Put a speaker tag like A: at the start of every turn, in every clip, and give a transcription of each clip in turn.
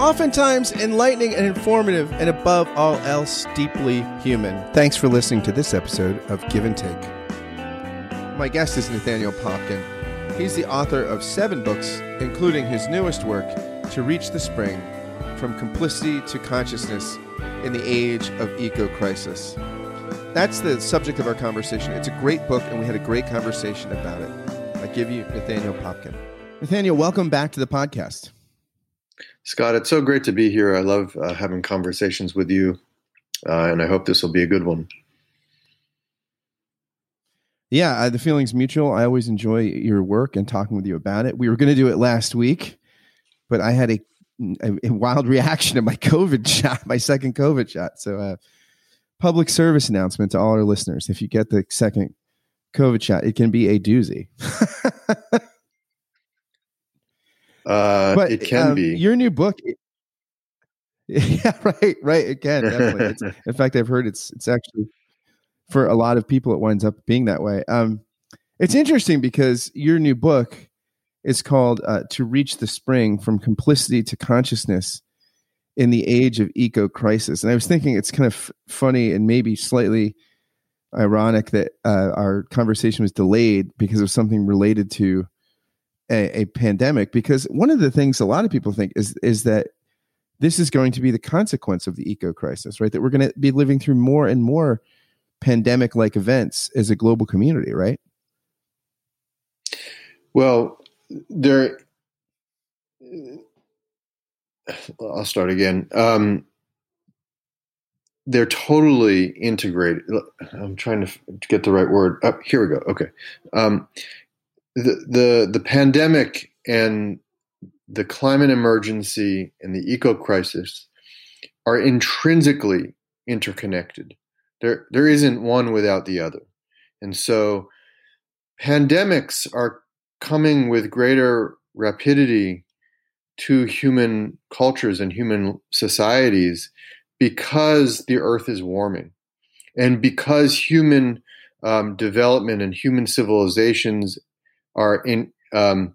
A: oftentimes enlightening and informative, and above all else, deeply human. Thanks for listening to this episode of Give and Take. My guest is Nathaniel Popkin. He's the author of seven books, including his newest work, To Reach the Spring From Complicity to Consciousness in the Age of Eco Crisis. That's the subject of our conversation. It's a great book, and we had a great conversation about it. I give you Nathaniel Popkin. Nathaniel, welcome back to the podcast.
B: Scott, it's so great to be here. I love uh, having conversations with you, uh, and I hope this will be a good one.
A: Yeah, uh, the feeling's mutual. I always enjoy your work and talking with you about it. We were going to do it last week, but I had a, a, a, wild reaction to my COVID shot, my second COVID shot. So, uh, public service announcement to all our listeners: if you get the second COVID shot, it can be a doozy.
B: uh, but it can um, be
A: your new book. yeah, right, right. It can definitely. in fact, I've heard it's it's actually for a lot of people, it winds up being that way. Um, it's interesting because your new book is called uh, "To Reach the Spring: From Complicity to Consciousness in the Age of Eco Crisis," and I was thinking it's kind of f- funny and maybe slightly ironic that uh, our conversation was delayed because of something related to a, a pandemic. Because one of the things a lot of people think is is that this is going to be the consequence of the eco crisis, right? That we're going to be living through more and more pandemic like events as a global community, right?
B: Well, there. I'll start again. Um, they're totally integrated. I'm trying to get the right word. Oh, here we go. Okay. Um, the the pandemic and the climate emergency and the eco crisis are intrinsically interconnected. There, there isn't one without the other. And so pandemics are coming with greater rapidity to human cultures and human societies because the earth is warming and because human um, development and human civilizations are in, um,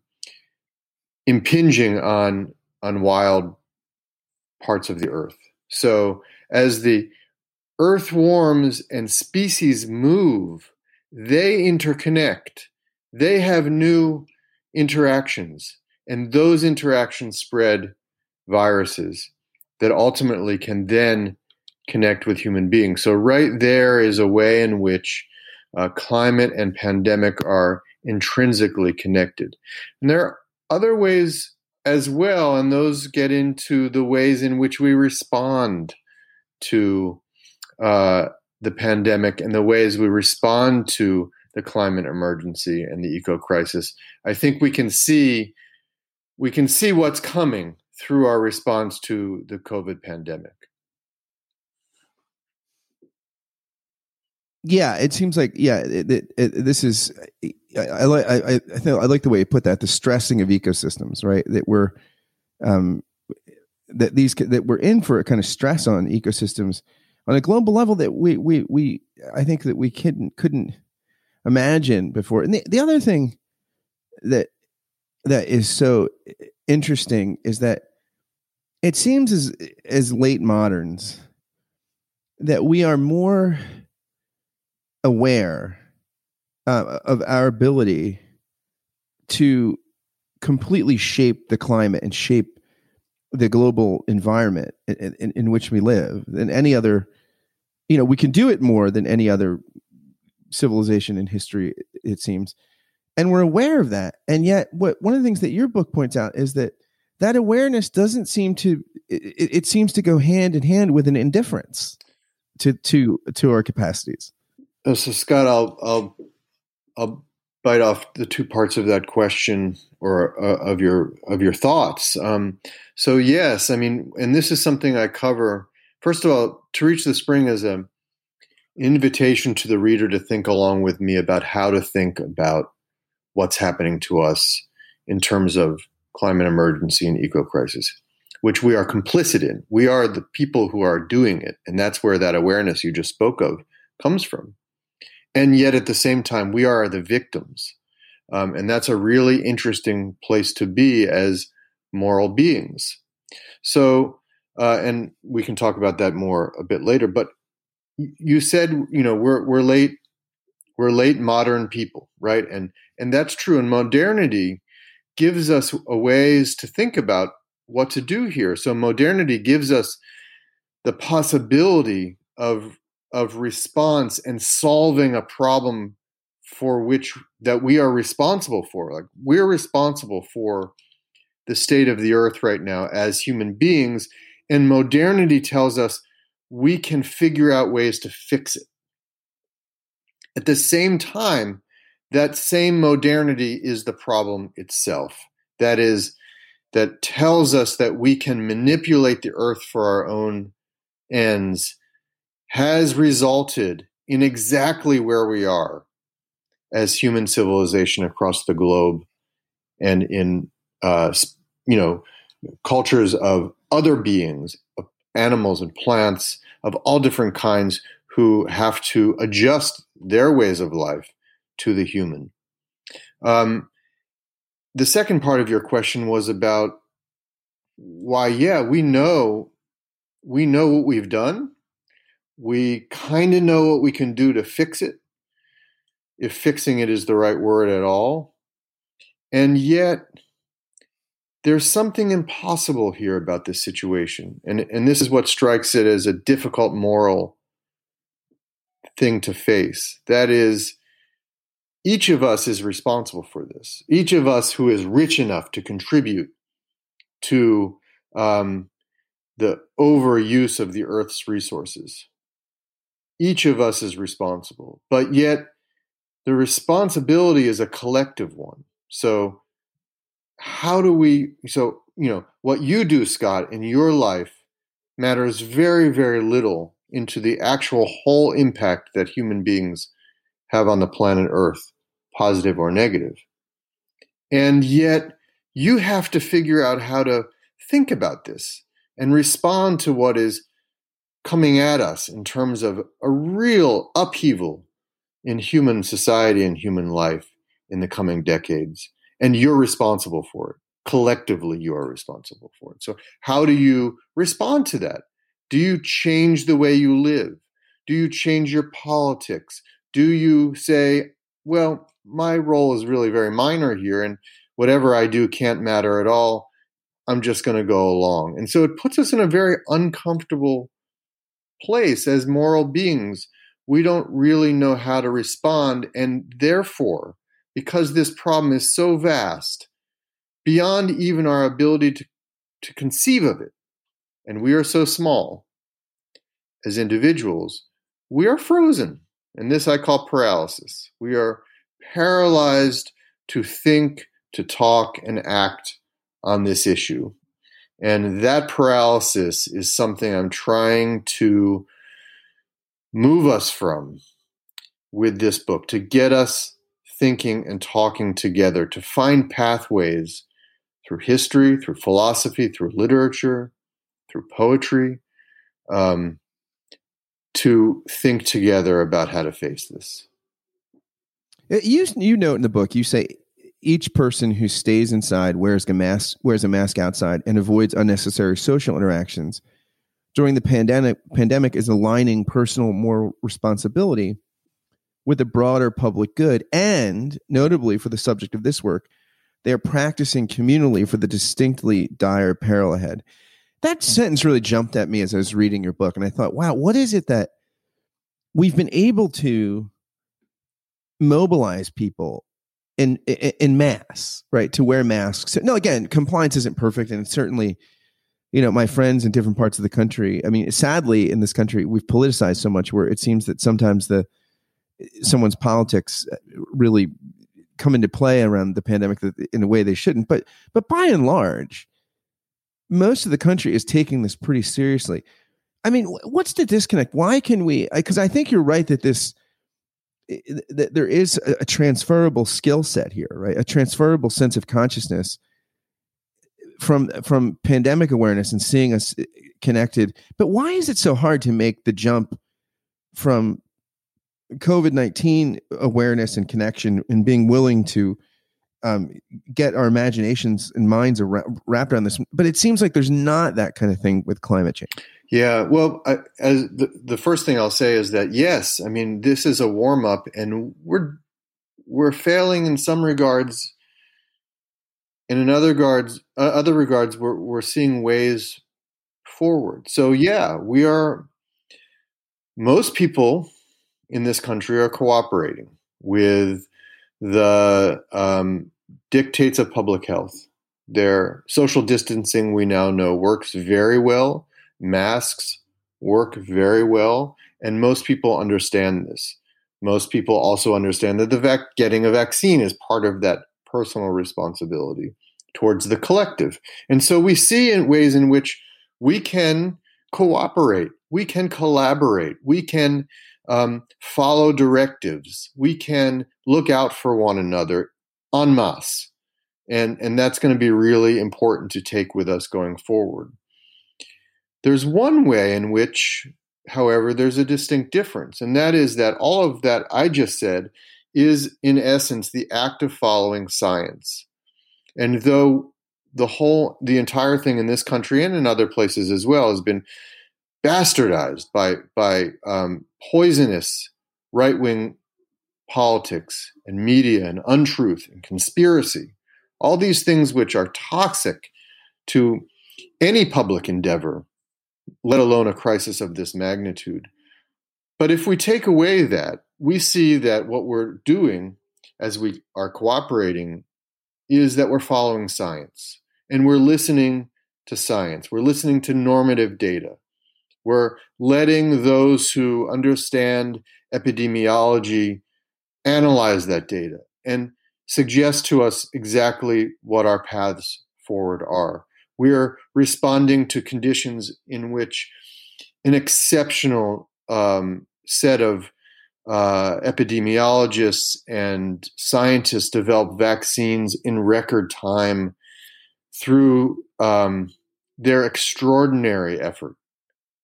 B: impinging on on wild parts of the earth. So as the earth warms and species move, they interconnect. They have new interactions, and those interactions spread viruses that ultimately can then connect with human beings. So, right there is a way in which uh, climate and pandemic are intrinsically connected. And there are other ways as well, and those get into the ways in which we respond to uh, the pandemic and the ways we respond to the climate emergency and the eco crisis, I think we can see we can see what's coming through our response to the COVID pandemic.
A: Yeah, it seems like yeah, it, it, it, this is I, I like I, I think I like the way you put that the stressing of ecosystems, right? That we're um that these that we're in for a kind of stress on ecosystems on a global level that we we we I think that we couldn't couldn't imagine before. And the, the other thing that that is so interesting is that it seems as as late moderns that we are more aware uh, of our ability to completely shape the climate and shape the global environment in, in, in, which we live than any other you know we can do it more than any other civilization in history it seems. And we're aware of that. And yet what one of the things that your book points out is that that awareness doesn't seem to it, it seems to go hand in hand with an indifference to to to our capacities.
B: Uh, so scott i'll i'll i'll bite off the two parts of that question or uh, of your of your thoughts. Um, so yes, I mean, and this is something I cover. First of all, to reach the spring is a invitation to the reader to think along with me about how to think about what's happening to us in terms of climate emergency and eco crisis, which we are complicit in. We are the people who are doing it. And that's where that awareness you just spoke of comes from. And yet at the same time, we are the victims. Um, and that's a really interesting place to be as moral beings. So, uh, and we can talk about that more a bit later. But you said, you know, we're we're late, we're late modern people, right? And and that's true. And modernity gives us ways to think about what to do here. So modernity gives us the possibility of of response and solving a problem for which that we are responsible for. Like we're responsible for the state of the earth right now as human beings. And modernity tells us we can figure out ways to fix it. At the same time, that same modernity is the problem itself. That is, that tells us that we can manipulate the earth for our own ends, has resulted in exactly where we are as human civilization across the globe and in uh, you know cultures of other beings of animals and plants of all different kinds who have to adjust their ways of life to the human. Um, the second part of your question was about why yeah we know we know what we've done we kind of know what we can do to fix it if fixing it is the right word at all. And yet, there's something impossible here about this situation. And, and this is what strikes it as a difficult moral thing to face. That is, each of us is responsible for this. Each of us who is rich enough to contribute to um, the overuse of the earth's resources. Each of us is responsible. But yet, the responsibility is a collective one. So, how do we? So, you know, what you do, Scott, in your life matters very, very little into the actual whole impact that human beings have on the planet Earth, positive or negative. And yet, you have to figure out how to think about this and respond to what is coming at us in terms of a real upheaval in human society and human life in the coming decades. And you're responsible for it. Collectively, you are responsible for it. So, how do you respond to that? Do you change the way you live? Do you change your politics? Do you say, well, my role is really very minor here, and whatever I do can't matter at all. I'm just going to go along. And so it puts us in a very uncomfortable place as moral beings we don't really know how to respond. And therefore, because this problem is so vast, beyond even our ability to, to conceive of it, and we are so small as individuals, we are frozen. And this I call paralysis. We are paralyzed to think, to talk, and act on this issue. And that paralysis is something I'm trying to move us from with this book, to get us thinking and talking together, to find pathways through history, through philosophy, through literature, through poetry, um, to think together about how to face this.
A: Uh, you you note in the book you say each person who stays inside wears a mask wears a mask outside and avoids unnecessary social interactions. During the pandemic pandemic is aligning personal moral responsibility with the broader public good. And notably for the subject of this work they are practicing communally for the distinctly dire peril ahead. That sentence really jumped at me as i was reading your book and i thought wow what is it that we've been able to mobilize people in in, mass right to wear masks no again compliance isn't perfect and certainly you know, my friends in different parts of the country. I mean, sadly, in this country, we've politicized so much where it seems that sometimes the someone's politics uh, really come into play around the pandemic in a way they shouldn't. But but by and large, most of the country is taking this pretty seriously. I mean, what's the disconnect? Why can we? Because I think you're right that this that there is a transferable skill set here, right? A transferable sense of consciousness from from pandemic awareness and seeing us eh, connected. But why is it so hard to make the jump from COVID nineteen awareness and connection and being willing to um, get our imaginations and minds wrapped around this? But it seems like there's not that kind of thing with climate change.
B: Yeah, well, I, as the, the first thing I'll say is that yes, I mean this is a warm up, and we're we're failing in some regards. And in other regards, uh, other regards, we're we're seeing ways forward. So yeah, we are. Most people in this country are cooperating with the um, dictates of public health. Their social distancing, we now know, works very well Masks work very well, and most people understand this. Most people also understand that the vac- getting a vaccine is part of that personal responsibility towards the collective. And so we see in ways in which we can cooperate, we can collaborate, we can um, follow directives, we can look out for one another en masse. And, and that's going to be really important to take with us going forward. There's one way in which, however, there's a distinct difference, and that is that all of that I just said is, in essence, the act of following science. And though the whole, the entire thing in this country and in other places as well has been bastardized by by um, poisonous right wing politics and media and untruth and conspiracy, all these things which are toxic to any public endeavor let alone a crisis of this magnitude. But if we take away that, we see that what we're doing as we are cooperating is that we're following science and we're listening to science. We're listening to normative data. We're letting those who understand epidemiology analyze that data and suggest to us exactly what our paths forward are. We're responding to conditions in which an exceptional um, set of uh, epidemiologists and scientists develop vaccines in record time through um, their extraordinary effort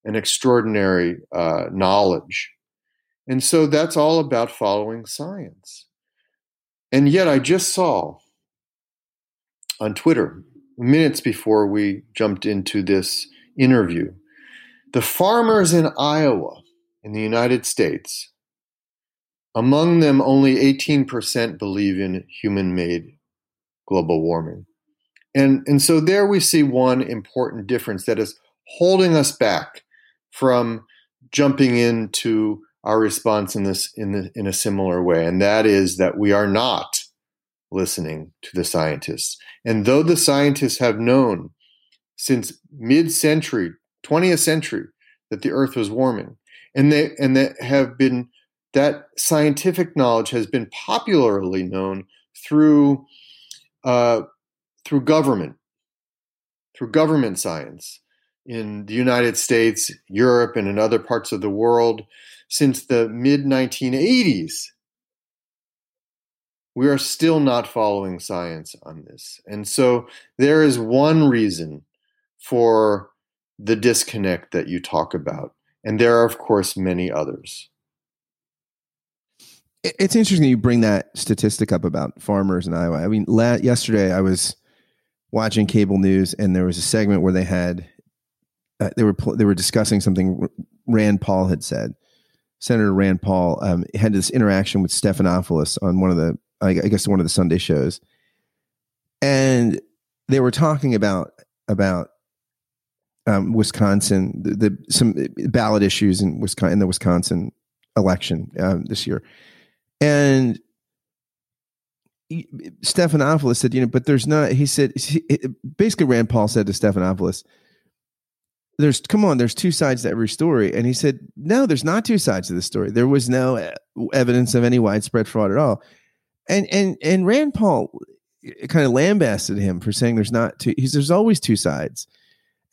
B: and extraordinary uh, knowledge. And so that's all about following science. And yet, I just saw on Twitter minutes before we jumped into this interview. The farmers in Iowa, in the United States, among them, only 18% believe in human made global warming. And, and so there we see one important difference that is holding us back from jumping into our response in this in, the, in a similar way. And that is that we are not listening to the scientists. And though the scientists have known since mid-century, 20th century, that the Earth was warming, and they and that have been that scientific knowledge has been popularly known through uh, through government, through government science in the United States, Europe, and in other parts of the world since the mid 1980s we are still not following science on this. And so there is one reason for the disconnect that you talk about. And there are, of course, many others.
A: It's interesting you bring that statistic up about farmers in Iowa. I mean, la- yesterday I was watching cable news, and there was a segment where they had uh, they were pl- they were discussing something Rand Paul had said. Senator Rand Paul um, had this interaction with Stephanopoulos on one of the I guess one of the Sunday shows, and they were talking about about um, Wisconsin, the, the, some ballot issues in Wisconsin, in the Wisconsin election um, this year, and Stephanopoulos said, you know, but there's not. He said he, basically Rand Paul said to Stephanopoulos, "There's come on, there's two sides to every story," and he said, "No, there's not two sides to the story. There was no evidence of any widespread fraud at all." And and and Rand Paul kind of lambasted him for saying there's not two. He's there's always two sides,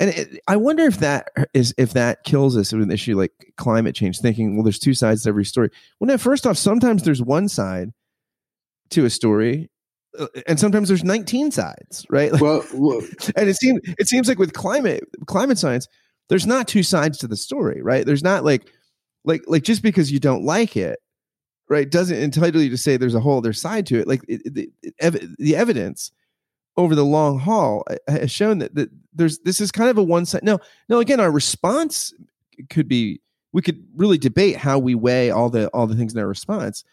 A: and it, I wonder if that is if that kills us with an issue like climate change. Thinking, well, there's two sides to every story. Well, now, first off, sometimes there's one side to a story, uh, and sometimes there's 19 sides, right? Like,
B: well, well,
A: and it seems it seems like with climate climate science, there's not two sides to the story, right? There's not like like like just because you don't like it, right, doesn't entitle you to say there's a whole other side to it. Like it, it, it, the evidence over the long haul uh, has shown that, that there's this is kind of a one side. No, no. Again, our response could be we could really debate how we weigh all the all the things in our response.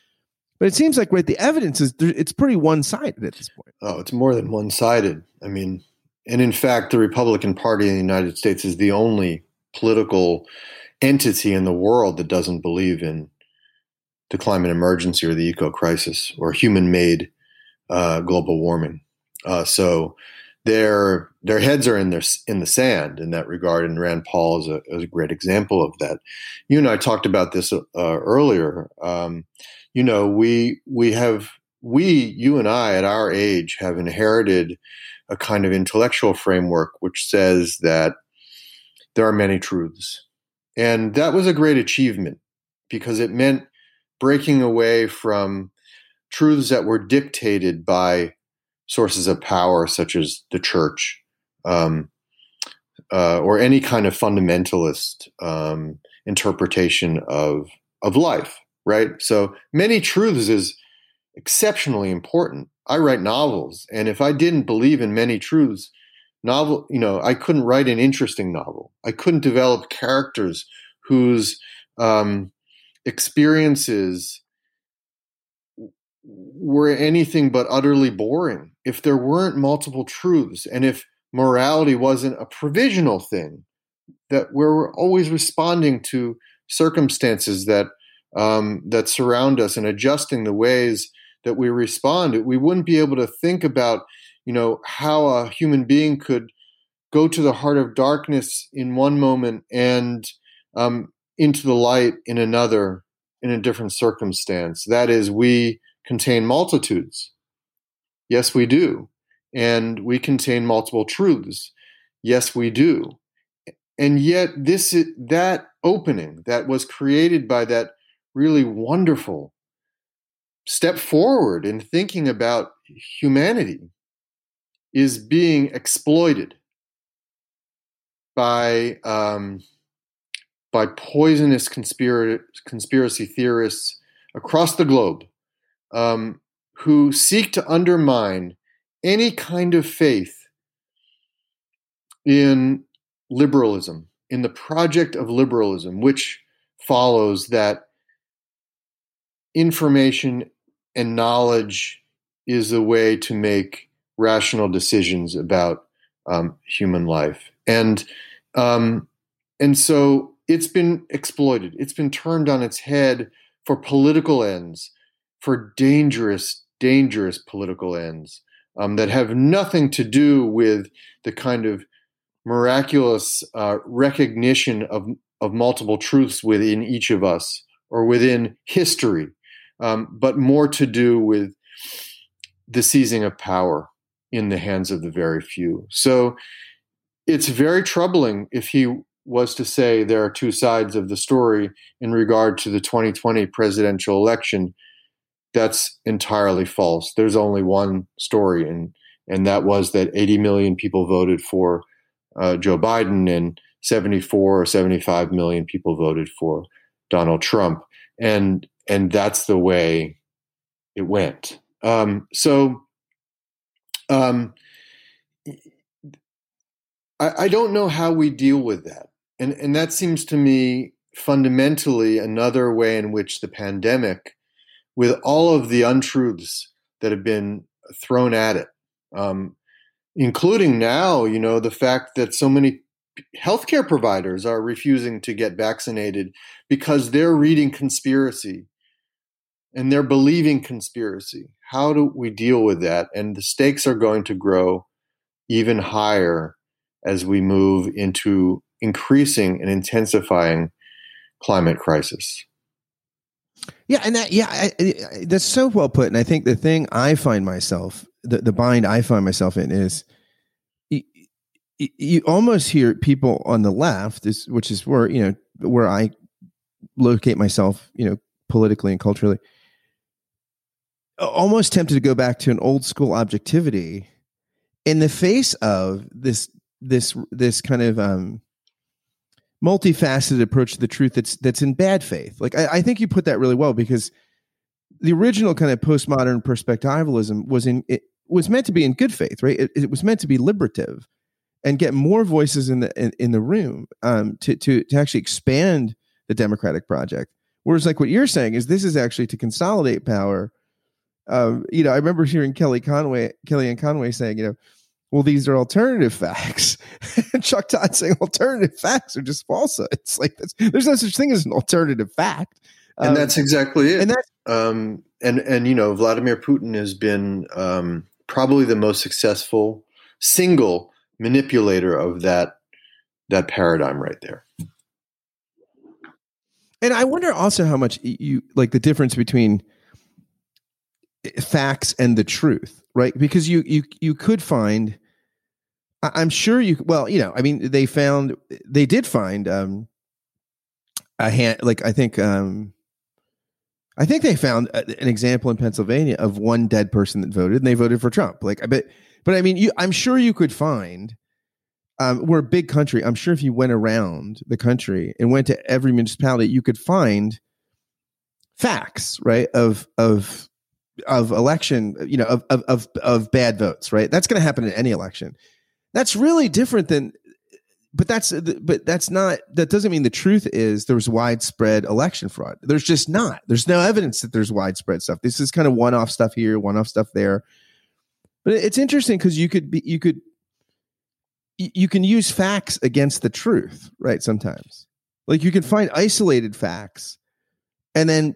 A: But it seems like right, the evidence is it's pretty one sided at this point.
B: Oh, it's more than one sided. I mean, and in fact, the Republican Party in the United States is the only political entity in the world that doesn't believe in the climate emergency or the eco crisis or human made uh, global warming. Uh, so their their heads are in their in the sand in that regard, and Rand Paul is a, is a great example of that. You and I talked about this uh, earlier. Um, you know, we we have we you and I at our age have inherited a kind of intellectual framework which says that there are many truths, and that was a great achievement because it meant breaking away from truths that were dictated by sources of power such as the church um, uh, or any kind of fundamentalist um, interpretation of of life right? So many truths is exceptionally important. I write novels and if i didn't believe in many truths novel you know i couldn't write an interesting novel. I couldn't develop characters whose um, experiences were anything but utterly boring. If there weren't multiple truths and if morality wasn't a provisional thing that we're always responding to circumstances that um, that surround us and adjusting the ways that we respond we wouldn't be able to think about you know how a human being could go to the heart of darkness in one moment and um, into the light in another in a different circumstance that is we contain multitudes. Yes, we do. And we contain multiple truths. Yes, we do. And yet, this that opening that was created by that really wonderful step forward in thinking about humanity is being exploited by um, by poisonous conspiracy, theorists across the globe um, who seek to undermine any kind of faith in liberalism, in the project of liberalism, which follows that information and knowledge is a way to make rational decisions about um, human life. And um, and so it's been exploited. It's been turned on its head for political ends for dangerous, dangerous political ends um, that have nothing to do with the kind of miraculous uh, recognition of, of multiple truths within each of us or within history, um, but more to do with the seizing of power in the hands of the very few. So it's very troubling if he was to say there are two sides of the story in regard to the 2020 presidential election that's entirely false. There's only one story, and and that was that 80 million people voted for uh, Joe Biden, and 74 or 75 million people voted for Donald Trump, and and that's the way it went. Um, so. Um, I, I don't know how we deal with that. And, and that seems to me fundamentally another way in which the pandemic with all of the untruths that have been thrown at it, um, including now, you know, the fact that so many healthcare providers are refusing to get vaccinated because they're reading conspiracy and they're believing conspiracy. How do we deal with that? And the stakes are going to grow even higher as we move into increasing and intensifying climate crisis.
A: Yeah, and that yeah, I, I, that's so well put. And I think the thing I find myself, the, the bind I find myself in is you you almost hear people on the left, is which is where you know where I locate myself, you know, politically and culturally, almost tempted to go back to an old school objectivity in the face of this this this kind of um, multifaceted approach to the truth that's that's in bad faith. Like I, I think you put that really well because the original kind of postmodern perspectivalism was in it was meant to be in good faith, right? It, it was meant to be liberative and get more voices in the in, in the room um, to to to actually expand the democratic project. Whereas, like what you're saying is this is actually to consolidate power. Um, you know, I remember hearing Kelly Conway, Kellyanne Conway saying, you know, well, these are alternative facts. and Chuck Todd saying alternative facts are just false. It's like there's no such thing as an alternative fact.
B: Um, and that's exactly it. And that's um, and and you know, Vladimir Putin has been um, probably the most successful single manipulator of that that paradigm right there.
A: And I wonder also how much you like the difference between facts and the truth, right? Because you you you could find I'm sure you well, you know, I mean they found they did find um a hand like I think um I think they found an example in Pennsylvania of one dead person that voted and they voted for Trump. Like I bet but I mean you I'm sure you could find um, we're a big country. I'm sure if you went around the country and went to every municipality, you could find facts, right? Of of of election, you know, of of of, of bad votes, right? That's going to happen in any election. That's really different than, but that's but that's not. That doesn't mean the truth is there was widespread election fraud. There's just not. There's no evidence that there's widespread stuff. This is kind of one off stuff here, one off stuff there. But it's interesting because you could be you could you can use facts against the truth, right? Sometimes, like you can find isolated facts and then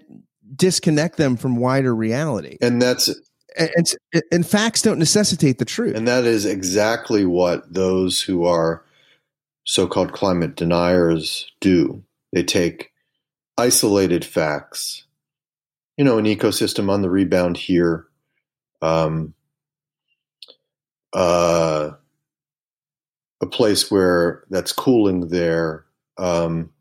A: disconnect them from wider reality.
B: And that's
A: and, and, and facts don't necessitate the truth.
B: And that is exactly what those who are so-called climate deniers do. They take isolated facts, you know, an ecosystem on the rebound here, um, uh, a place where that's cooling there um,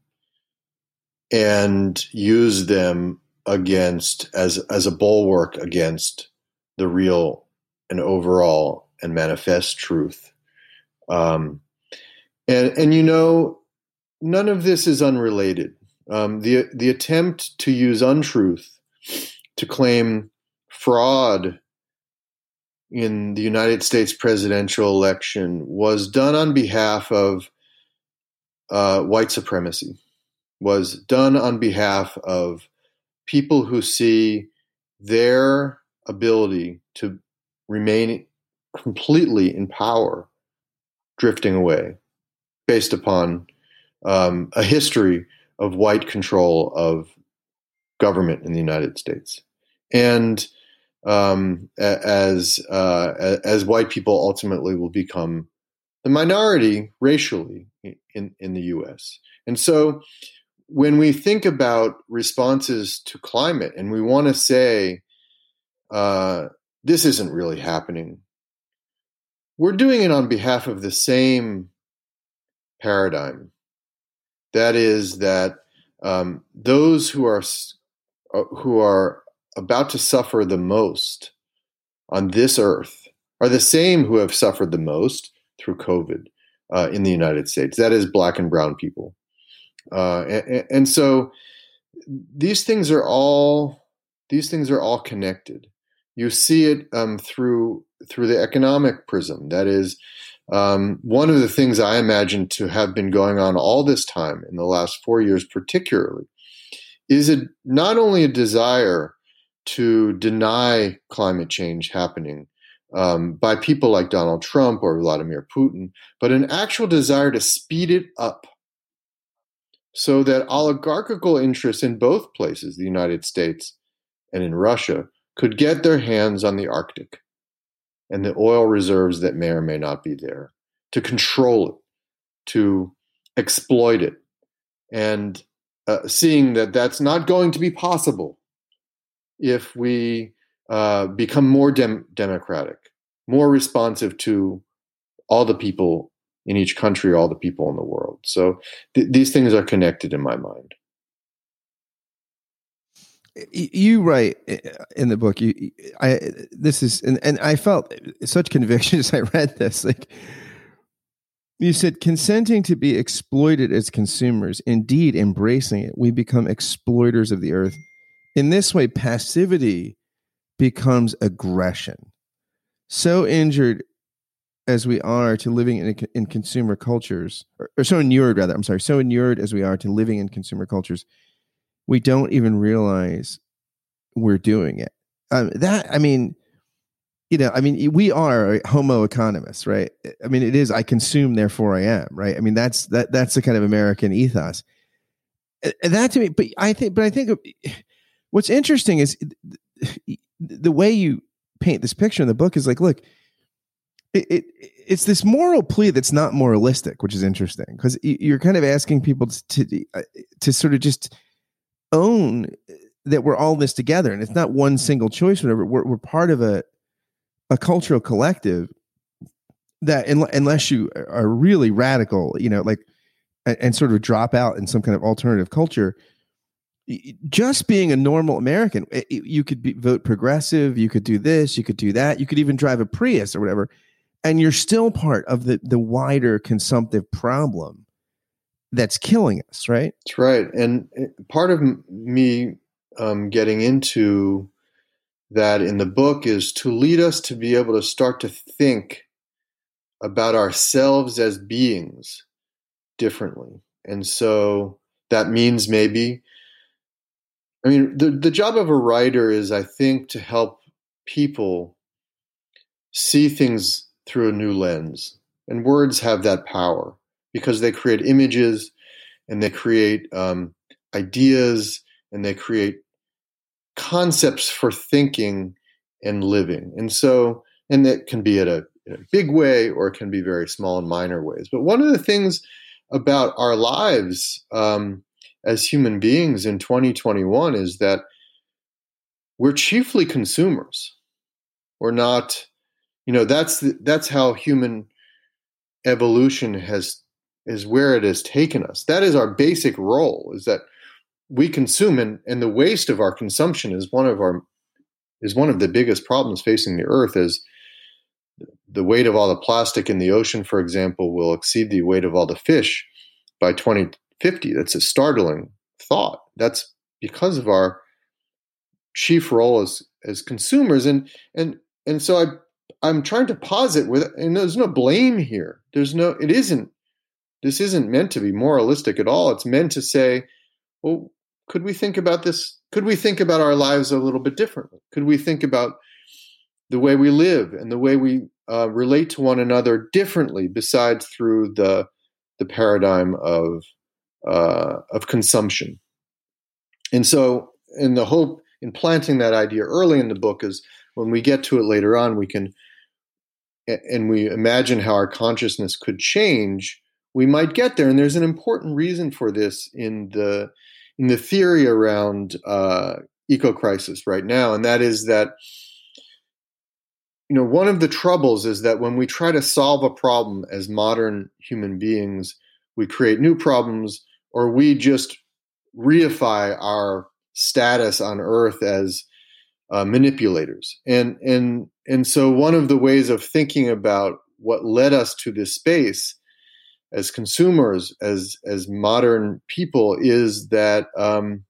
B: and use them against as as a bulwark against the real and overall and manifest truth. Um, and and you know none of this is unrelated. Um, the the attempt to use untruth to claim fraud in the United States presidential election was done on behalf of uh, white supremacy, was done on behalf of people who see their ability to remain completely in power drifting away based upon um, a history of white control of government in the United States. And um, as uh, as white people ultimately will become the minority racially in in the U.S. And so, when we think about responses to climate, and we want to say uh, this isn't really happening, we're doing it on behalf of the same paradigm. That is that um, those who are uh, who are about to suffer the most on this earth are the same who have suffered the most through COVID uh, in the United States. That is black and brown people. Uh, and, and, so these things are all these things are all connected. You see it um, through through the economic prism. That is um, one of the things I imagine to have been going on all this time in the last four years, particularly, is it not only a desire to deny climate change happening um, by people like Donald Trump or Vladimir Putin, but an actual desire to speed it up so that oligarchical interests in both places, the United States and in Russia, could get their hands on the Arctic and the oil reserves that may or may not be there, to control it, to exploit it, and uh, seeing that that's not going to be possible if we uh, become more dem- democratic, more responsive to all the people in each country, all the people in the world. So th- these things are connected in my mind.
A: You write in the book. You, I this is, and, and I felt such conviction as I read this. Like you said, consenting to be exploited as consumers, indeed embracing it, we become exploiters of the earth. In this way, passivity becomes aggression. So injured as we are to living in, in consumer cultures, or, or so inured rather, I'm sorry, so inured as we are to living in consumer cultures, we don't even realize we're doing it. Um, that I mean, you know, I mean, we are Homo economicus, right? I mean, it is I consume, therefore I am, right? I mean, that's that that's the kind of American ethos. That to me, but I think, but I think what's interesting is the way you paint this picture in the book is like, look, it, it, it's this moral plea that's not moralistic, which is interesting because you're kind of asking people to to, uh, to sort of just own that we're all this together, and it's not one single choice. Whatever, we're, we're part of a a cultural collective that unless you are really radical, you know, like and sort of drop out in some kind of alternative culture, just being a normal American, you could be, vote progressive, you could do this, you could do that, you could even drive a Prius or whatever and you're still part of the the wider consumptive problem that's killing us right?
B: That's right. And eh, part of me um, getting into that in the book is to lead us to be able to start to think about ourselves as beings differently. And so that means maybe i mean the, the job of a writer is i think to help people see things through a new lens. And words have that power because they create images and they create um, ideas and they create concepts for thinking and living. And so, and that can be at a, a big way or it can be very small and minor ways. But one of the things about our lives um, as human beings in 2021 is that we're chiefly consumers. We're not you know that's the, that's how human evolution has is where it has taken us. That is our basic role is that we consume and, and the waste of our consumption is one of our is one of the biggest problems facing the earth is the weight of all the plastic in the ocean for example will exceed the weight of all the fish by 2050 that's a startling thought. That's because of our chief role as as consumers and and and so i I'm trying to posit with, and there's no blame here. There's no, it isn't, this isn't meant to be moralistic at all. It's meant to say, well, could we think about this? Could we think about our lives a little bit differently? Could we think about the way we live and the way we uh, relate to one another differently, besides through the the paradigm of uh, of consumption? And so, in the hope in planting that idea early in the book is when we get to it later on, we can and we imagine how our consciousness could change, we might get there. And there's an important reason for this in the in the theory around uh, eco crisis right now, and that is that you know one of the troubles is that when we try to solve a problem as modern human beings, we create new problems, or we just reify our status on Earth as uh, manipulators. And and and so one of the ways of thinking about what led us to this space as consumers, as as modern people, is that um,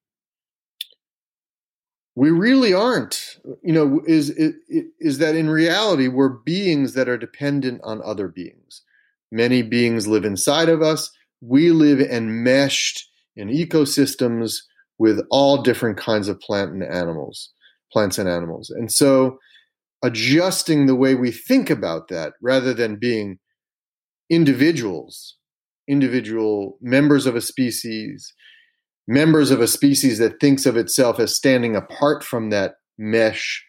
B: we really aren't. You know, is, is is that in reality we're beings that are dependent on other beings. Many beings live inside of us. We live enmeshed in ecosystems with all different kinds of plant and animals plants and animals. And so adjusting the way we think about that rather than being individuals, individual members of a species, members of a species that thinks of itself as standing apart from that mesh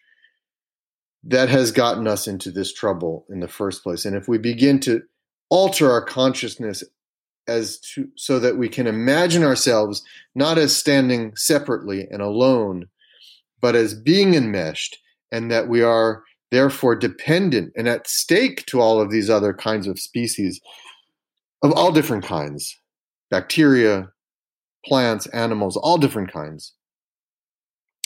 B: that has gotten us into this trouble in the first place. And if we begin to alter our consciousness as to so that we can imagine ourselves not as standing separately and alone, but as being enmeshed, and that we are therefore dependent and at stake to all of these other kinds of species, of all different kinds bacteria, plants, animals, all different kinds.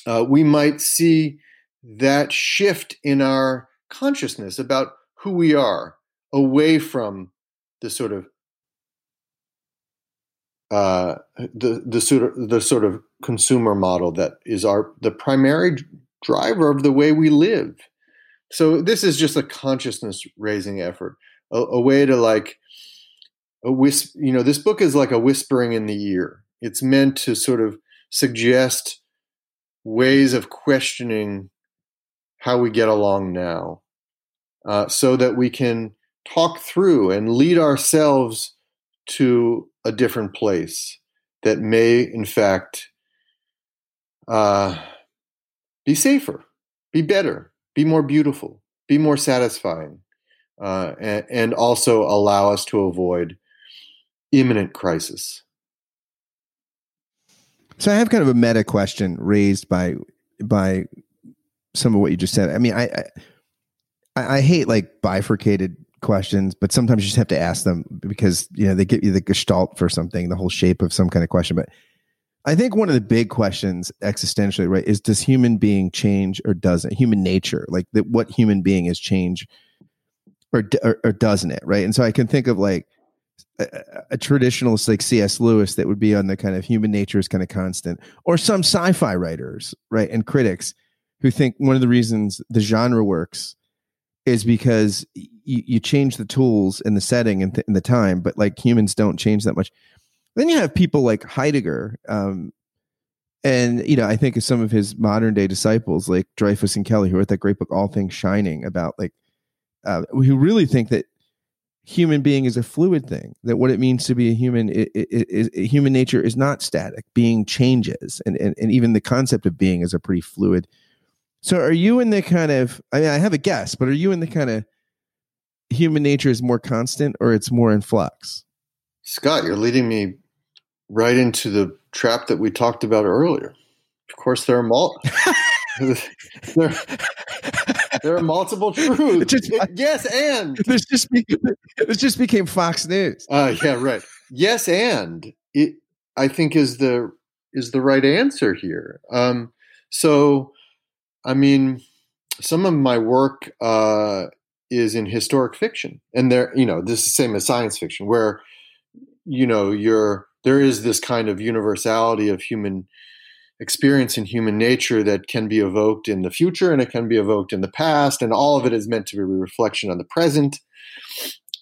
B: Uh, we might see that shift in our consciousness about who we are away from the sort of uh, the the sort of the sort of consumer model that is our the primary driver of the way we live. So this is just a consciousness raising effort, a, a way to like a whisp. You know, this book is like a whispering in the ear. It's meant to sort of suggest ways of questioning how we get along now, uh, so that we can talk through and lead ourselves to a different place that may, in fact, uh, be safer, be better, be more beautiful, be more satisfying, uh, and, and also allow us to avoid imminent crisis.
A: So I have kind of a meta question raised by by some of what you just said. I mean, I I, I hate like bifurcated questions, but sometimes you just have to ask them because you know they give you the gestalt for something, the whole shape of some kind of question. But I think one of the big questions existentially, right, is does human being change or doesn't human nature, like that, what human being is change or, or, or doesn't it, right? And so I can think of like a, a, traditionalist like C.S. Lewis that would be on the kind of human nature is kind of constant, or some sci-fi writers, right, and critics who think one of the reasons the genre works is because you, you change the tools and the setting and, th- and, the time, but like humans don't change that much. Then you have people like Heidegger, um, and you know I think of some of his modern day disciples like Dreyfus and Kelly, who wrote that great book All Things Shining, about like uh, who really think that human being is a fluid thing. That what it means to be a human, is human nature is not static. Being changes, and, and and even the concept of being is a pretty fluid so are you in the kind of I mean I have a guess, but are you in the kind of human nature is more constant or it's more in flux?
B: Scott, you're leading me right into the trap that we talked about earlier. Of course there are mul- there, there, are multiple truths. Just, yes, and
A: this just be, this just became Fox News.
B: Uh, yeah, right. Yes, and it I think is the is the right answer here. Um, so I mean, some of my work uh, is in historic fiction, and there, you know, this is the same as science fiction, where you know, you're there is this kind of universality of human experience and human nature that can be evoked in the future and it can be evoked in the past, and all of it is meant to be a reflection on the present.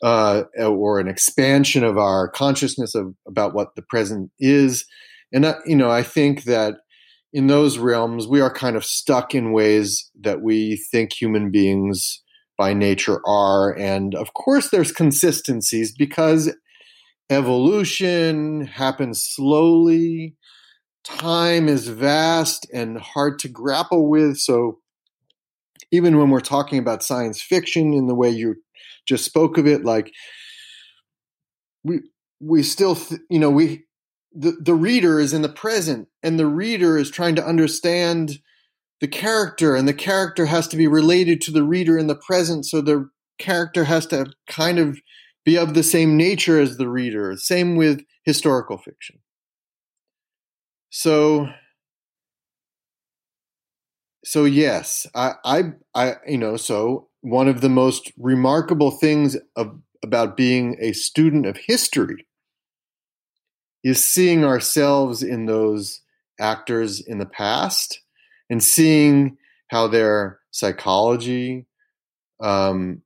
B: Uh, or an expansion of our consciousness of about what the present is, and uh, you know, I think that in those realms, we are kind of stuck in ways that we think human beings by nature are. And of course, there's consistencies because evolution happens slowly, time is vast and hard to grapple with. So, even when we're talking about science fiction in the way you just spoke of it, like we we still, th- you know, we the, the reader is in the present and the reader is trying to understand the character and the character has to be related to the reader in the present so the character has to kind of be of the same nature as the reader same with historical fiction. So so yes i i, I you know so one of the most remarkable things of, about being a student of history is seeing ourselves in those actors in the past and seeing how their psychology um,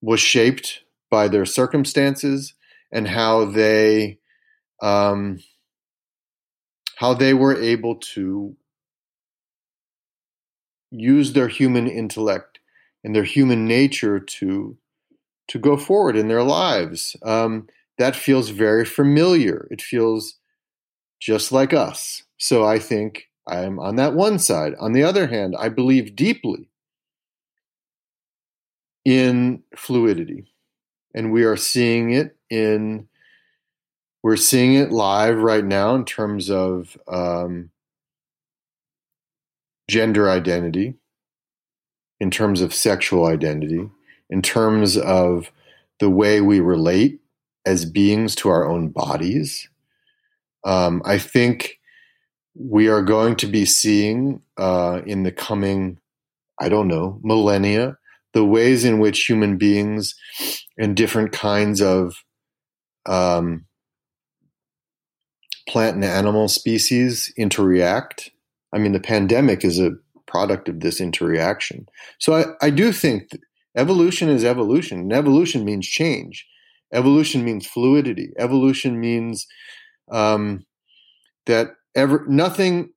B: was shaped by their circumstances and how they um, how they were able to use their human intellect and their human nature to to go forward in their lives. Um, that feels very familiar. It feels just like us. So I think I am on that one side. On the other hand, I believe deeply in fluidity. And we are seeing it in, we're seeing it live right now in terms of um, gender identity, in terms of sexual identity, in terms of the way we relate as beings to our own bodies. Um, I think we are going to be seeing uh, in the coming, I don't know, millennia, the ways in which human beings and different kinds of um, plant and animal species interact. I mean, the pandemic is a product of this interaction. So I, I do think evolution is evolution, and evolution means change. Evolution means fluidity. Evolution means um, that ever nothing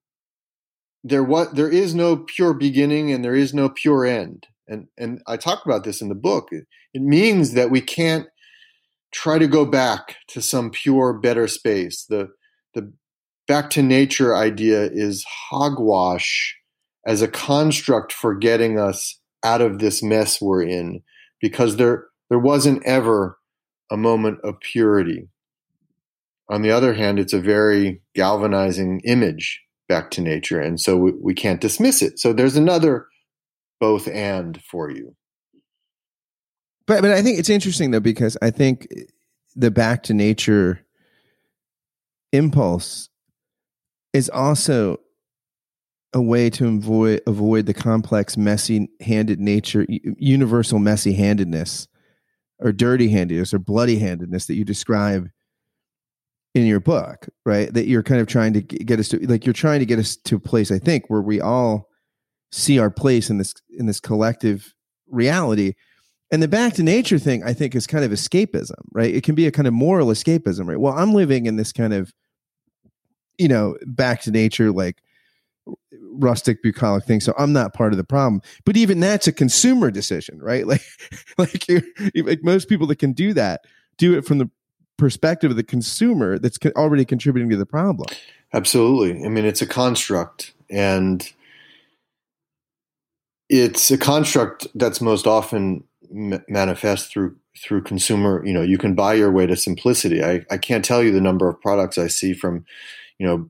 B: there what there is no pure beginning and there is no pure end. And and I talk about this in the book. It, it means that we can't try to go back to some pure better space. The the back to nature idea is hogwash as a construct for getting us out of this mess we're in because there there wasn't ever a moment of purity. On the other hand, it's a very galvanizing image back to nature, and so we, we can't dismiss it. So there's another both and for you.
A: But but I think it's interesting though because I think eh, the back to nature impulse is also a way to avoid avoid the complex, messy-handed nature, universal messy-handedness, or dirty-handedness, or bloody-handedness that you describe in your book, right? That you're kind of trying to get us to, like you're trying to get us to a place, I think, where we all see our place in this in this collective reality. And the back to nature thing, I think, is kind of escapism, right? It can be a kind of moral escapism, right? Well, I'm living in this kind of, you know, back to nature, like rustic bucolic thing so i'm not part of the problem but even that's a consumer decision right like like like most people that can do that do it from the perspective of the consumer that's already contributing to the problem
B: absolutely i mean it's a construct and it's a construct that's most often manifest through through consumer you know you can buy your way to simplicity i i can't tell you the number of products i see from you know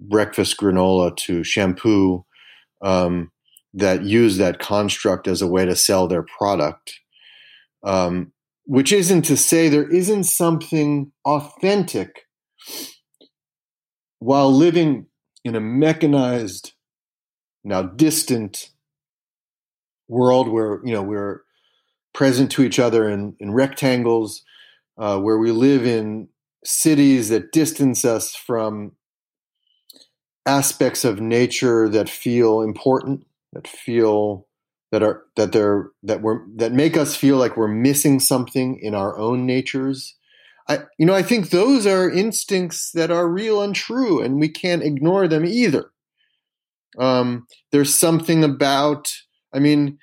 B: breakfast granola to shampoo um, that use that construct as a way to sell their product. Um, which isn't to say there isn't something authentic while living in a mechanized, now distant world where you know we're present to each other in, in rectangles, uh, where we live in cities that distance us from aspects of nature that feel important, that feel that are that they're that we're that make us feel like we're missing something in our own natures. I you know I think those are instincts that are real and true, and we can't ignore them either. Um, there's something about I mean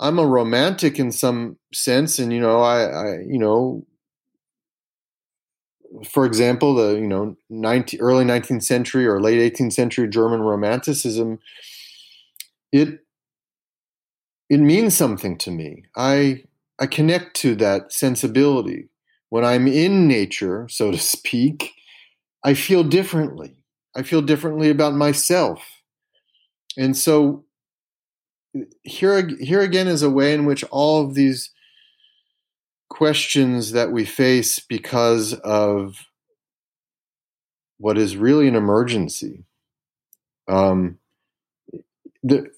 B: I'm a romantic in some sense, and you know I, I you know for example, the you know 19, early 19th century or late 18th century German Romanticism, it it means something to me. I I connect to that sensibility when I'm in nature, so to speak. I feel differently. I feel differently about myself, and so here here again is a way in which all of these questions that we face because of what is really an emergency. Um, the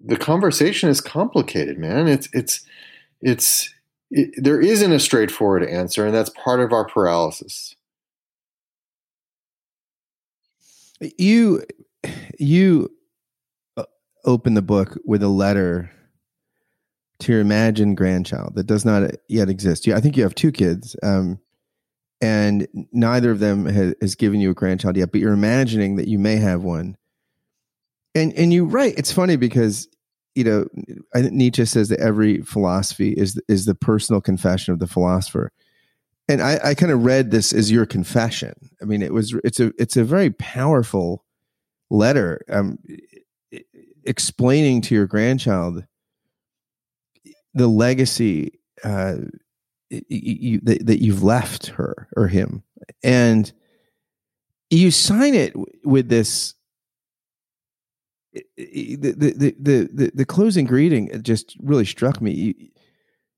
B: the conversation is complicated, man. It's it's it's it, there isn't a straightforward answer, and that's part of our paralysis.
A: You you open the book with a letter to your imagined grandchild that does not yet exist. I think you have two kids, um, and neither of them has, has, given you a grandchild yet, but you're imagining that you may have one. And and you write. It's funny because you know I think Nietzsche says that every philosophy is is the personal confession of the philosopher. And I, I kind of read this as your confession. I mean, it was it's a it's a very powerful letter um, explaining to your grandchild the legacy uh, you, that, that you've left her or him, and you sign it with this. The, the the the the closing greeting just really struck me. You,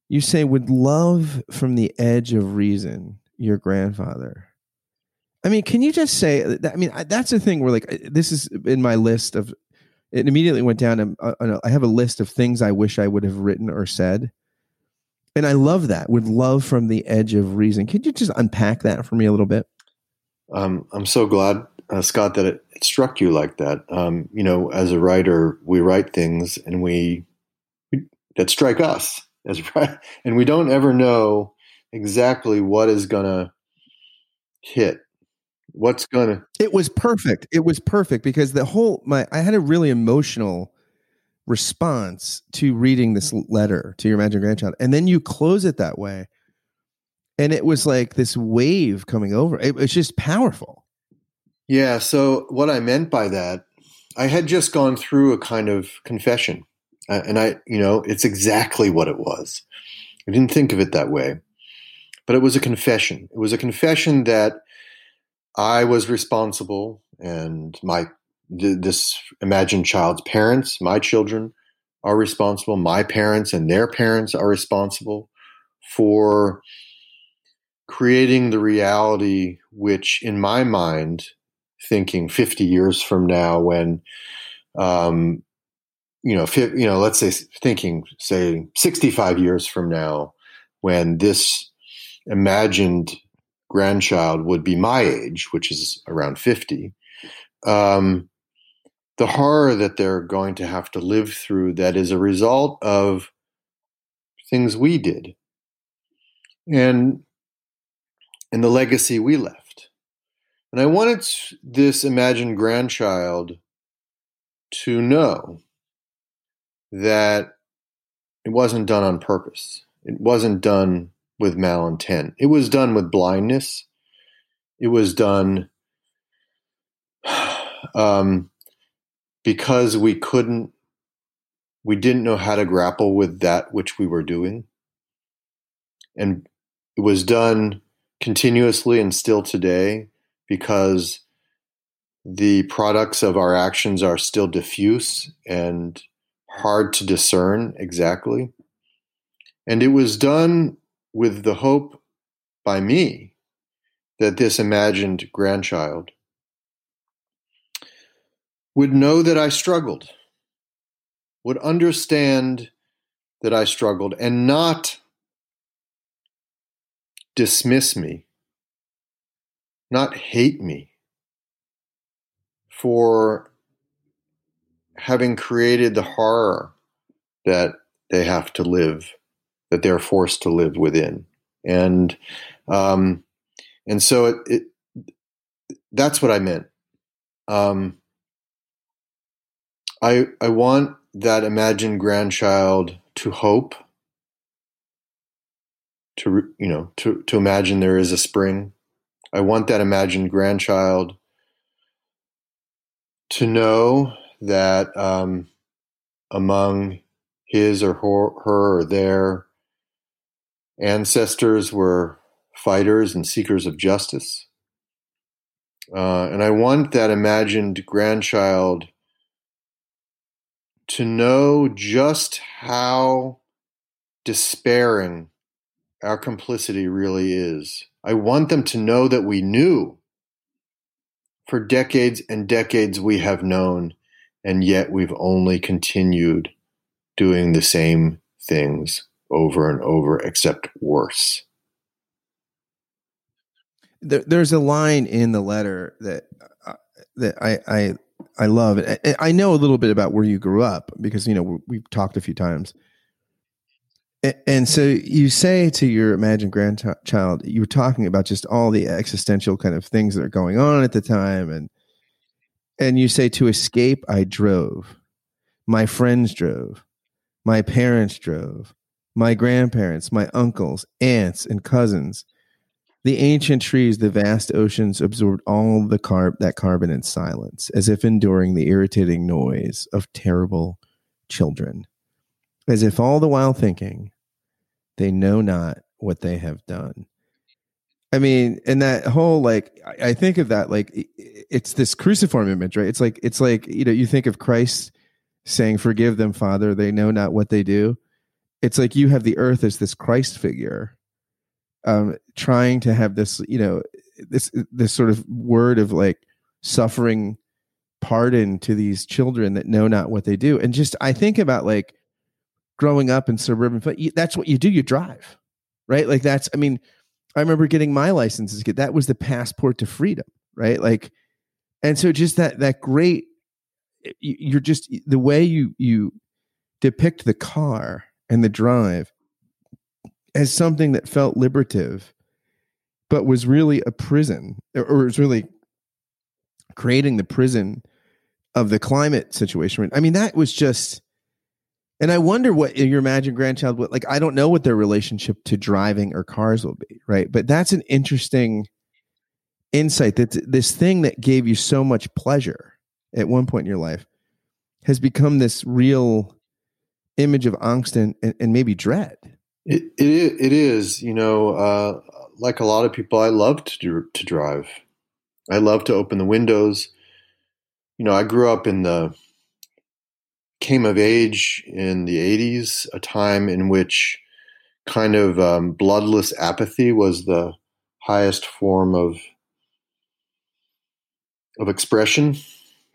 A: you say would love from the edge of reason your grandfather. I mean, can you just say? I mean, that's the thing where like this is in my list of. It immediately went down. And uh, I have a list of things I wish I would have written or said, and I love that. with love from the edge of reason. Could you just unpack that for me a little bit?
B: Um, I'm so glad, uh, Scott, that it, it, struck you like that. Um, you know, as a writer, we write things and we, we that strike us as right, and we don't ever know exactly what is gonna hit what's gonna
A: it was perfect. It was perfect because the whole my i had a really emotional response to reading this letter to your imagined grandchild. And then you close it that way and it was like this wave coming over. It was just powerful.
B: Yeah so what i meant by that i had just gone through a kind of confession and i you know it's exactly what it was. I didn't think of it that way but it was a confession. It was a confession that I was responsible, and my this imagined child's parents, my children, are responsible. My parents and their parents are responsible for creating the reality which, in my mind, thinking 50 years from now, when um, you know, you know, let's say thinking, say, 65 years from now, when this imagined grandchild would be my age, which is around 50, um, the horror that they're going to have to live through that is a result of things we did and and the legacy we left. And I wanted this imagined grandchild to know that it wasn't done on purpose. It wasn't done with malintent. It was done with blindness. It was done um, because we couldn't, we didn't know how to grapple with that which we were doing. And it was done continuously and still today because the products of our actions are still diffuse and hard to discern exactly. And it was done with the hope by me that this imagined grandchild would know that I struggled, would understand that I struggled, and not dismiss me, not hate me for having created the horror that they have to live that they're forced to live within, and um, and so it, it that's what I meant. Um, I I want that imagined grandchild to hope, to you know, to to imagine there is a spring. I want that imagined grandchild to know that um, among his or her, her or their ancestors were fighters and seekers of justice. Uh, and I want that imagined grandchild to know just how despairing our complicity really is. I want them to know that we knew. For decades and decades, we have known, and yet we've only continued doing the same things over and over, except worse.
A: There, there's a line in the letter that uh, that I, I I love. it. I know a little bit about where you grew up because you know we've talked a few times. And so you say to your imagined grandchild, you were talking about just all the existential kind of things that are going on at the time, and and you say to escape, I drove, my friends drove, my parents drove, my grandparents, my uncles, aunts, and cousins. The ancient trees, the vast oceans absorbed all the carb that carbon in silence, as if enduring the irritating noise of terrible children, as if all the while thinking, they know not what they have done. I mean, and that whole like, I think of that like it's this cruciform image, right? It's like it's like you know, you think of Christ saying, "Forgive them, Father; they know not what they do." It's like you have the earth as this Christ figure, um, trying to have this, you know, this this sort of word of like suffering pardon to these children that know not what they do. And just I think about like growing up in suburban, that's what you do. You drive, right? Like that's. I mean, I remember getting my license as kid. That was the passport to freedom, right? Like, and so just that that great. You're just the way you you depict the car and the drive as something that felt liberative, but was really a prison, or was really creating the prison of the climate situation. I mean, that was just, and I wonder what your imagined grandchild would like. I don't know what their relationship to driving or cars will be, right? But that's an interesting insight that this thing that gave you so much pleasure at one point in your life has become this real image of angst and, and maybe dread.
B: It, it, it is, you know, uh, like a lot of people, I love to, to drive. I love to open the windows. You know, I grew up in the, came of age in the 80s, a time in which kind of um, bloodless apathy was the highest form of of expression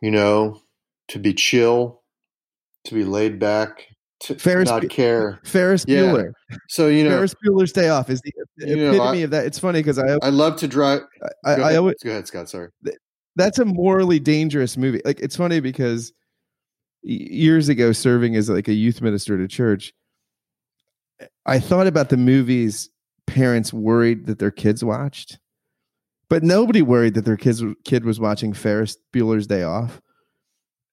B: you know to be chill to be laid back to Ferris, not care.
A: Ferris yeah. Bueller.
B: So you know,
A: Ferris Bueller's Day Off is the epitome know, I, of that. It's funny because I
B: I love to drive.
A: I, go, I, always,
B: go ahead, Scott. Sorry.
A: That's a morally dangerous movie. Like it's funny because years ago, serving as like a youth minister at a church, I thought about the movies parents worried that their kids watched, but nobody worried that their kids kid was watching Ferris Bueller's Day Off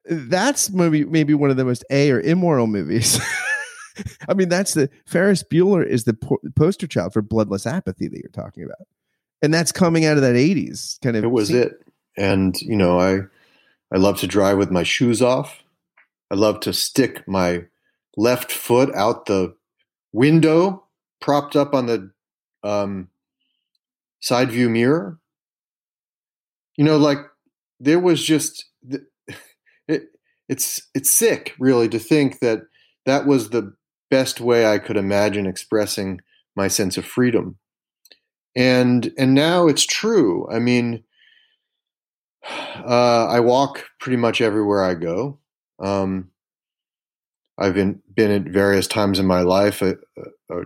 A: that's maybe maybe one of the most a or immoral movies. I mean, that's the Ferris Bueller is the po- poster child for bloodless apathy that you're talking about, and that's coming out of that '80s kind of.
B: It was scene. it, and you know, I I love to drive with my shoes off. I love to stick my left foot out the window, propped up on the um, side view mirror. You know, like there was just it's it's sick, really, to think that that was the best way I could imagine expressing my sense of freedom. And and now it's true. I mean, uh, I walk pretty much everywhere I go. Um, I've been been at various times in my life a, a,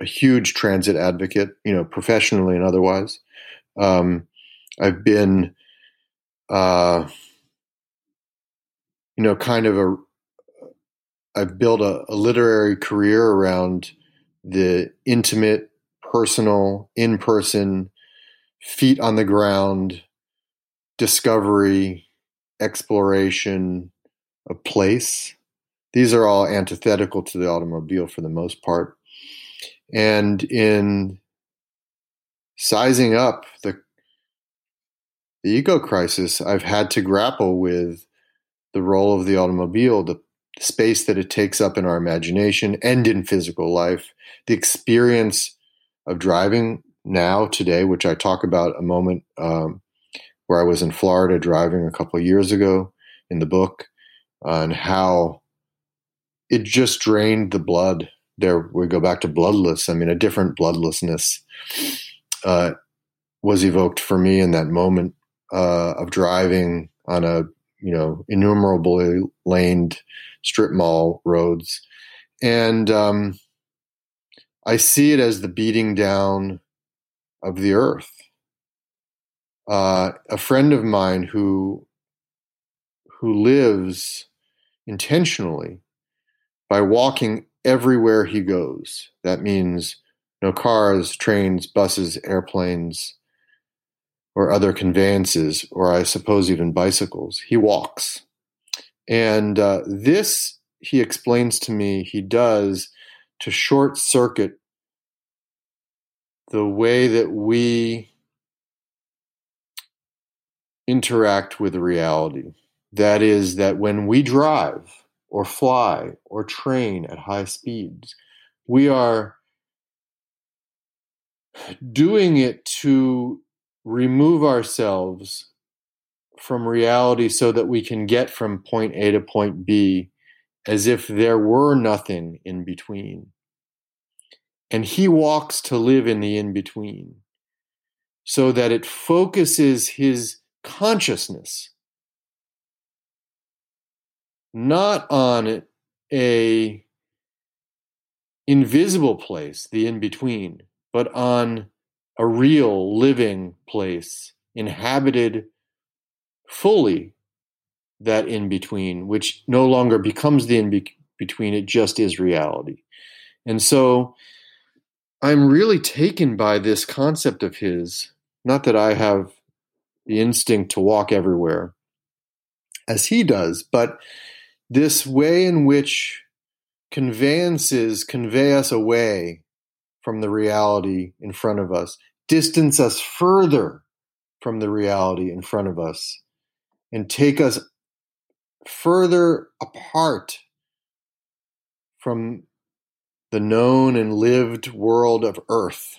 B: a huge transit advocate, you know, professionally and otherwise. Um, I've been uh, you know, kind of a, I've built a, a literary career around the intimate, personal, in person, feet on the ground discovery, exploration of place. These are all antithetical to the automobile for the most part. And in sizing up the the eco crisis, I've had to grapple with the role of the automobile, the space that it takes up in our imagination and in physical life, the experience of driving now, today, which I talk about a moment um, where I was in Florida driving a couple of years ago in the book, uh, and how it just drained the blood. There, we go back to bloodless. I mean, a different bloodlessness uh, was evoked for me in that moment uh, of driving on a you know innumerably laned strip mall roads, and um, I see it as the beating down of the earth. Uh, a friend of mine who who lives intentionally by walking everywhere he goes. That means no cars, trains, buses, airplanes, or other conveyances, or I suppose even bicycles. He walks. And uh, this, he explains to me, he does to short circuit the way that we interact with reality. That is, that when we drive or fly or train at high speeds, we are doing it to remove ourselves from reality so that we can get from point A to point B as if there were nothing in between. and he walks to live in the in between so that it focuses his consciousness not on a invisible place the in between but on a real living place inhabited fully that in between which no longer becomes the in between it just is reality. And so i'm really taken by this concept of his not that I have the instinct to walk everywhere as he does, but this way in which conveyances convey us away from the reality in front of us, distance us further from the reality in front of us, and take us further apart from the known and lived world of earth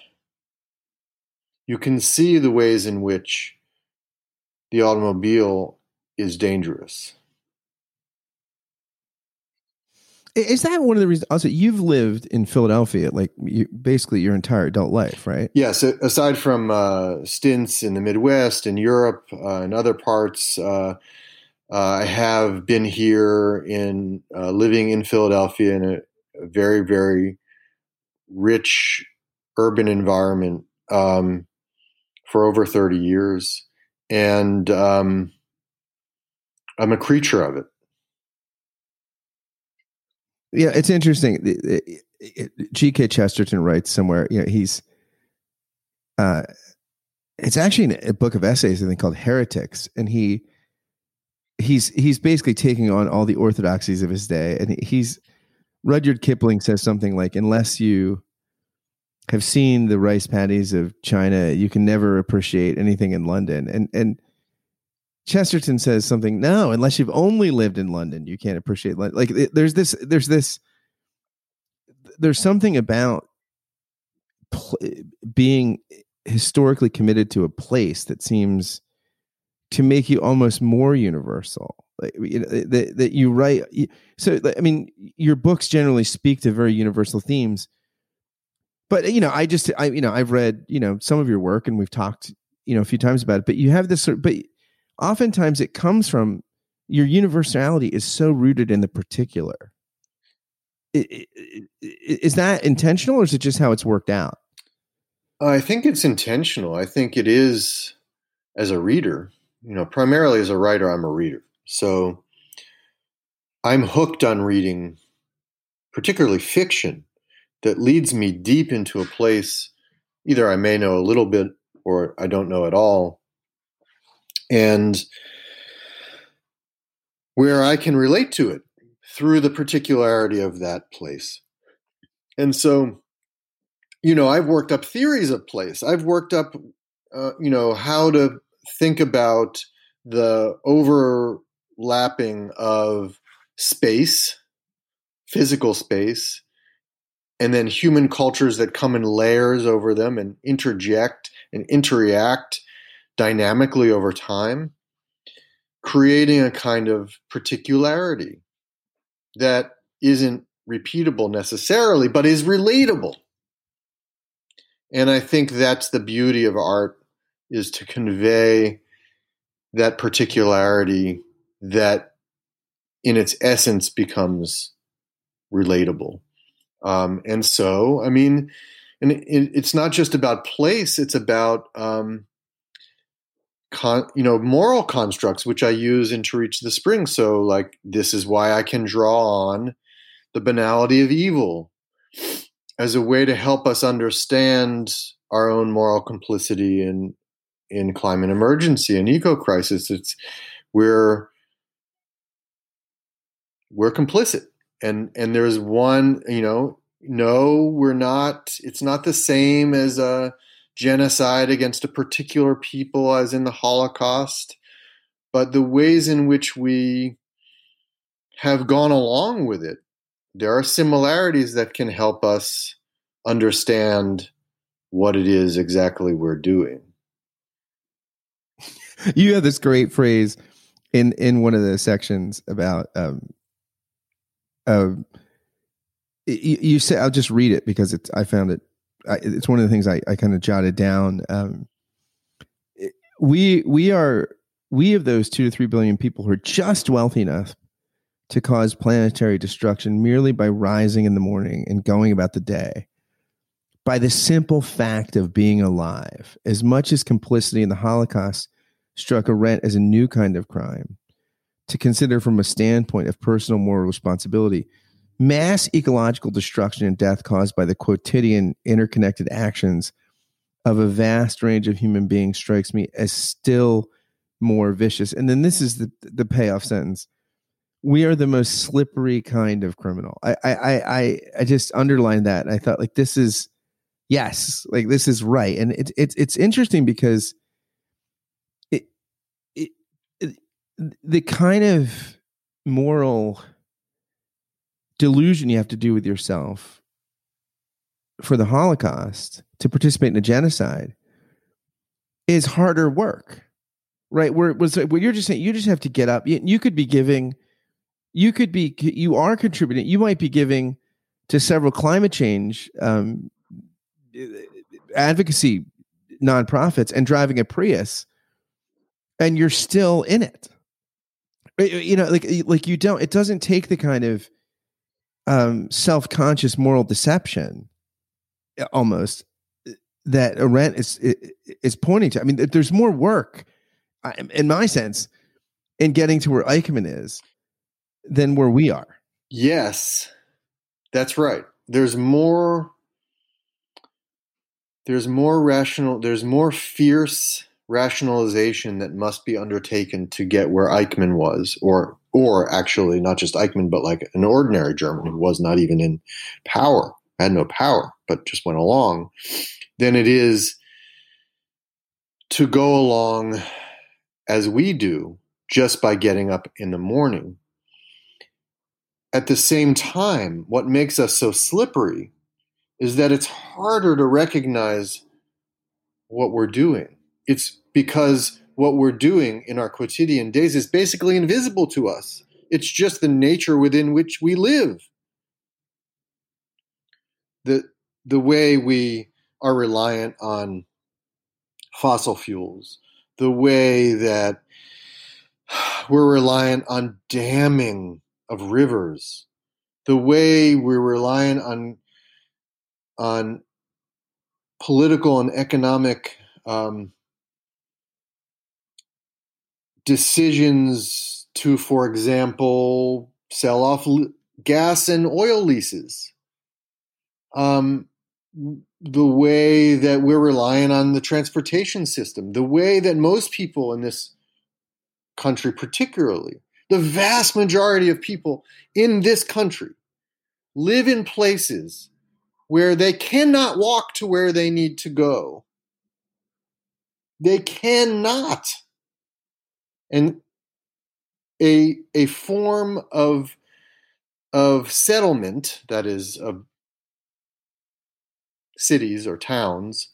B: you can see the ways in which the automobile is dangerous.
A: Is that one of the reasons? Also, you've lived in Philadelphia, like you, basically your entire adult life, right?
B: Yes. Aside from uh, stints in the Midwest and Europe uh, and other parts, uh, uh I have been here in uh, living in Philadelphia in a, a, very, very rich urban environment. Um, for over 30 years. And um, I'm a creature of it.
A: Yeah, it's interesting. G.K. Chesterton writes somewhere, you know, he's, uh, it's actually a book of essays, I think, called Heretics. And he, he's, he's basically taking on all the orthodoxies of his day. And he's, Rudyard Kipling says something like, unless you have seen the rice paddies of China, you can never appreciate anything in London. And and Chesterton says something. No, unless you've only lived in London, you can't appreciate London. Like there's this, there's this, there's something about pl- being historically committed to a place that seems to make you almost more universal. Like, you know, that that you write. So I mean, your books generally speak to very universal themes but you know, I just I you know I've read you know some of your work and we've talked you know a few times about it. But you have this sort, but oftentimes it comes from your universality is so rooted in the particular. Is that intentional, or is it just how it's worked out?
B: I think it's intentional. I think it is as a reader. You know, primarily as a writer, I'm a reader, so I'm hooked on reading, particularly fiction that leads me deep into a place either I may know a little bit or I don't know at all. And where I can relate to it through the particularity of that place. And so, you know, I've worked up theories of place. I've worked up, uh, you know, how to think about the overlapping of space, physical space, and then human cultures that come in layers over them and interject and interact dynamically over time, creating a kind of particularity that isn't repeatable necessarily, but is relatable. And I think that's the beauty of art is to convey that particularity that in its essence becomes relatable. Um, and so, I mean, and it, it's not just about place; it's about um, con, you know moral constructs, which I use in To Reach the Spring. So, like, this is why I can draw on the banality of evil as a way to help us understand our own moral complicity in in climate emergency and eco crisis. It's we're we're complicit and and there's one you know no we're not it's not the same as a genocide against a particular people as in the holocaust but the ways in which we have gone along with it there are similarities that can help us understand what it is exactly we're doing
A: you have this great phrase in in one of the sections about um, uh, you, you say I'll just read it because it's I found it. I, it's one of the things I, I kind of jotted down. Um, we we are we of those two to three billion people who are just wealthy enough to cause planetary destruction merely by rising in the morning and going about the day by the simple fact of being alive, as much as complicity in the Holocaust struck Arendt as a new kind of crime, to consider from a standpoint of personal moral responsibility, mass ecological destruction and death caused by the quotidian interconnected actions of a vast range of human beings strikes me as still more vicious. And then this is the, the payoff sentence. We are the most slippery kind of criminal. I I I I just underlined that. I thought like this is yes, like this is right. And it's it's it's interesting because it, it, it the kind of moral delusion you have to do with yourself for the Holocaust to participate in a genocide is harder work, right? Where was what you're just saying, you just have to get up. You, you could be giving, you could be, you are contributing. You might be giving to several climate change um, advocacy nonprofits and driving a Prius, and you're still in it. You know, like like you don't. It doesn't take the kind of um, self-conscious moral deception, almost that Arendt is is pointing to. I mean, there's more work, in my sense, in getting to where Eichmann is than where we are.
B: Yes, that's right. There's more there's more rational there's more fierce rationalization that must be undertaken to get where Eichmann was or or actually not just Eichmann but like an ordinary German who was not even in power had no power but just went along than it is to go along as we do just by getting up in the morning at the same time what makes us so slippery is that it's harder to recognize what we're doing. It's because what we're doing in our quotidian days is basically invisible to us. It's just the nature within which we live. The, the way we are reliant on fossil fuels, the way that we're reliant on damming of rivers, the way we're reliant on on political and economic um, decisions to, for example, sell off gas and oil leases. Um, the way that we're relying on the transportation system, the way that most people in this country, particularly, the vast majority of people in this country, live in places where they cannot walk to where they need to go. They cannot. And a, a form of, of settlement, that is, of cities or towns,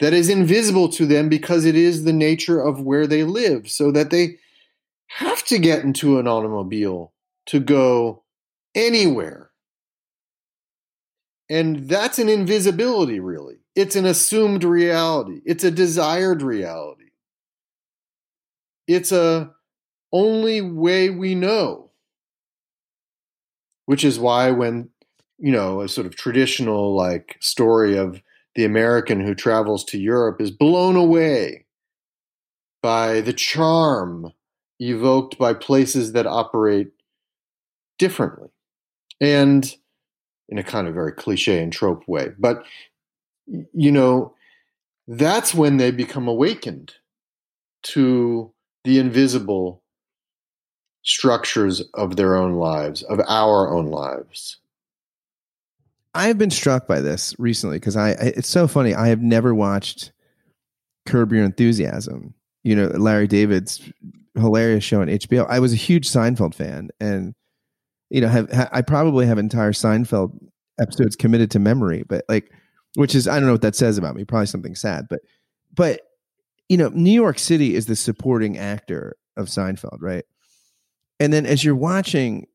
B: that is invisible to them because it is the nature of where they live, so that they have to get into an automobile to go anywhere and that's an invisibility, really. It's an assumed reality. It's a desired reality. It's a only way we know. Which is why when, you know, a sort of traditional like story of the American who travels to Europe is blown away by the charm evoked by places that operate differently. And in a kind of very cliche and trope way. But, you know, that's when they become awakened to the invisible structures of their own lives, of our own lives.
A: I have been struck by this recently because I, it's so funny. I have never watched Curb Your Enthusiasm. You know, Larry David's hilarious show on HBO. I was a huge Seinfeld fan, and you know, have ha, I probably have entire Seinfeld episodes committed to memory, but like, which is I don't know what that says about me. Probably something sad, but but you know, New York City is the supporting actor of Seinfeld, right? And then as you're watching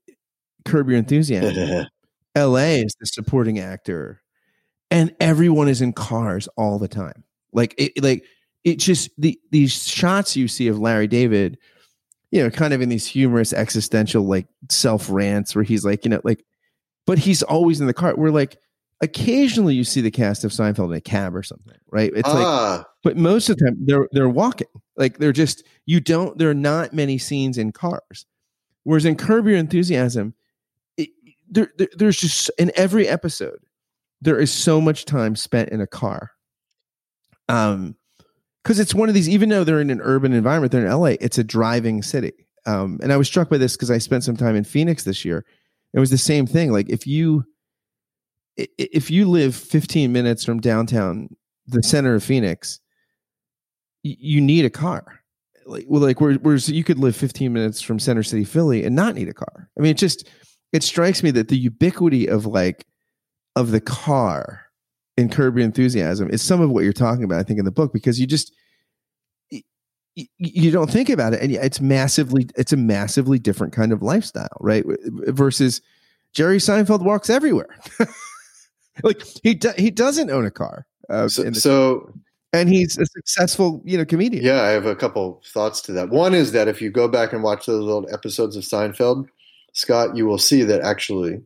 A: Curb Your Enthusiasm, LA is the supporting actor, and everyone is in cars all the time. Like it, like it just the these shots you see of Larry David, you know, kind of in these humorous existential like self rants where he's like, you know, like, but he's always in the car. We're like, occasionally you see the cast of Seinfeld in a cab or something, right? It's ah. like, but most of the time they're they're walking. Like they're just you don't. There are not many scenes in cars. Whereas in Curb Your Enthusiasm, it, there, there there's just in every episode there is so much time spent in a car. Um, because it's one of these. Even though they're in an urban environment, they're in LA. It's a driving city. Um, and I was struck by this because I spent some time in Phoenix this year. It was the same thing. Like if you if you live 15 minutes from downtown, the center of Phoenix, you need a car. Like, well, like whereas you could live 15 minutes from Center City, Philly, and not need a car. I mean, it just it strikes me that the ubiquity of like of the car in Curb Your Enthusiasm is some of what you're talking about. I think in the book because you just you don't think about it, and it's massively it's a massively different kind of lifestyle, right? Versus Jerry Seinfeld walks everywhere. like he do, he doesn't own a car.
B: Uh, so, so,
A: and he's a successful you know comedian.
B: Yeah, I have a couple thoughts to that. One is that if you go back and watch those old episodes of Seinfeld, Scott, you will see that actually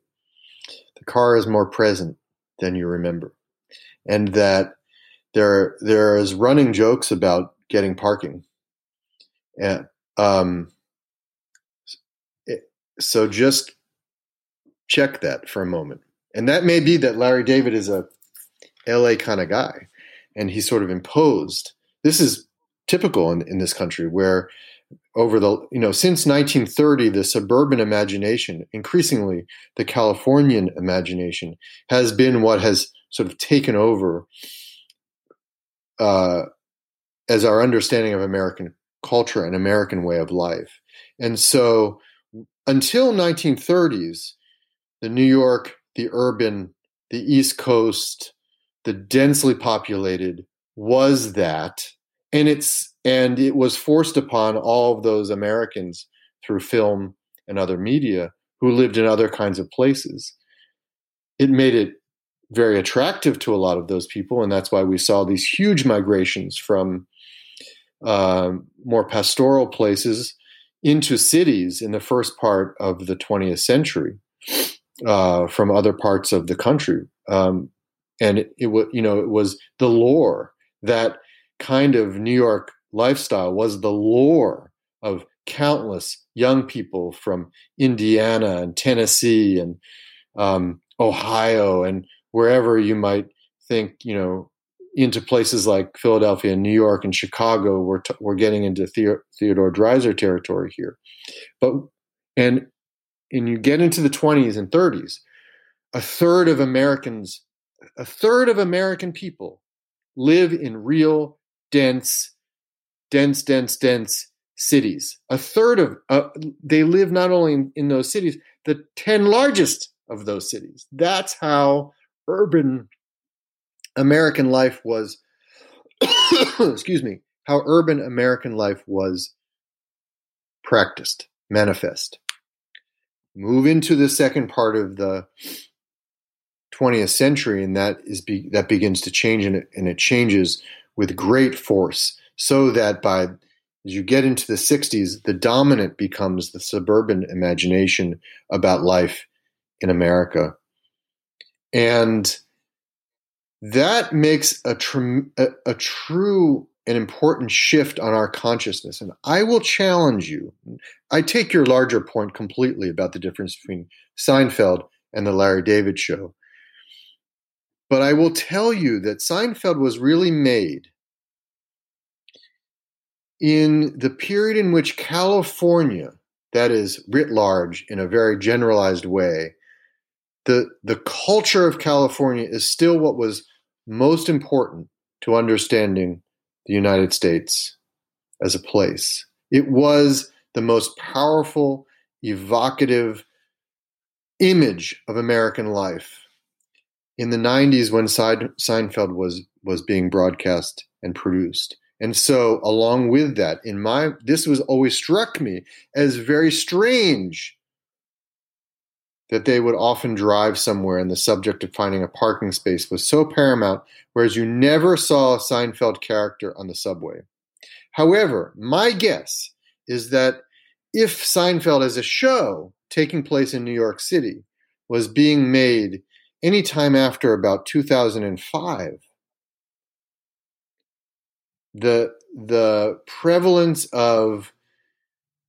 B: the car is more present than you remember, and that there there is running jokes about getting parking. And um, so just check that for a moment and that may be that Larry David is a LA kind of guy and he's sort of imposed. This is typical in, in this country where over the you know since 1930 the suburban imagination increasingly the californian imagination has been what has sort of taken over uh, as our understanding of american culture and american way of life and so until 1930s the new york the urban, the East Coast, the densely populated was that, and it's and it was forced upon all of those Americans through film and other media who lived in other kinds of places. It made it very attractive to a lot of those people, and that's why we saw these huge migrations from uh, more pastoral places into cities in the first part of the 20th century uh, from other parts of the country. Um, and it, it was, you know, it was the lore that kind of New York lifestyle was the lore of countless young people from Indiana and Tennessee and um, Ohio and wherever you might think, you know, into places like Philadelphia and New York and Chicago. We're, t- we're getting into the- Theodore Dreiser territory here. But, and and you get into the 20s and 30s, a third of Americans, a third of American people live in real dense, dense, dense, dense cities. A third of uh, they live not only in, in those cities, the 10 largest of those cities. That's how urban American life was excuse me, how urban American life was practiced, manifest move into the second part of the 20th century, and that is be, that begins to change, and it, and it changes with great force, so that by as you get into the 60s, the dominant becomes the suburban imagination about life in America, and that makes a, tr- a, a true an important shift on our consciousness. And I will challenge you. I take your larger point completely about the difference between Seinfeld and the Larry David show. But I will tell you that Seinfeld was really made in the period in which California, that is writ large in a very generalized way, the, the culture of California is still what was most important to understanding the United States as a place. It was the most powerful, evocative image of American life. In the 90s, when Seinfeld was, was being broadcast and produced. And so, along with that, in my this was always struck me as very strange that they would often drive somewhere and the subject of finding a parking space was so paramount, whereas you never saw a Seinfeld character on the subway. However, my guess is that if Seinfeld as a show taking place in New York City was being made anytime after about 2005, the the prevalence of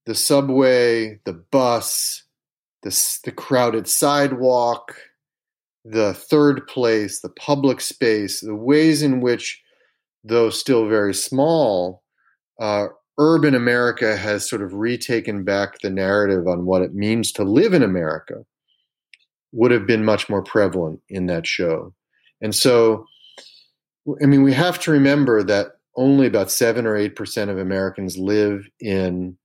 B: the subway, the bus, the, the crowded sidewalk, the third place, the public space, the ways in which, though still very small, uh, urban America has sort of retaken back the narrative on what it means to live in America would have been much more prevalent in that show. And so, I mean, we have to remember that only about seven or eight percent of Americans live in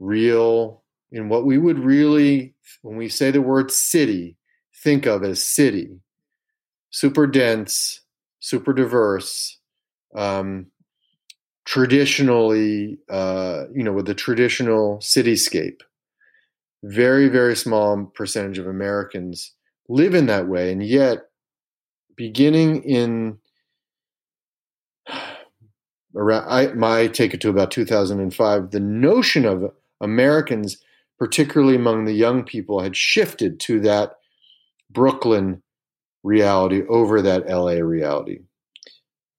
B: real, in what we would really, when we say the word city, think of as city. Super dense, super diverse, um, traditionally, uh, you know, with the traditional cityscape. Very, very small percentage of Americans live in that way. And yet, beginning in around, I might take it to about 2005, the notion of Americans, particularly among the young people, had shifted to that Brooklyn reality over that LA reality.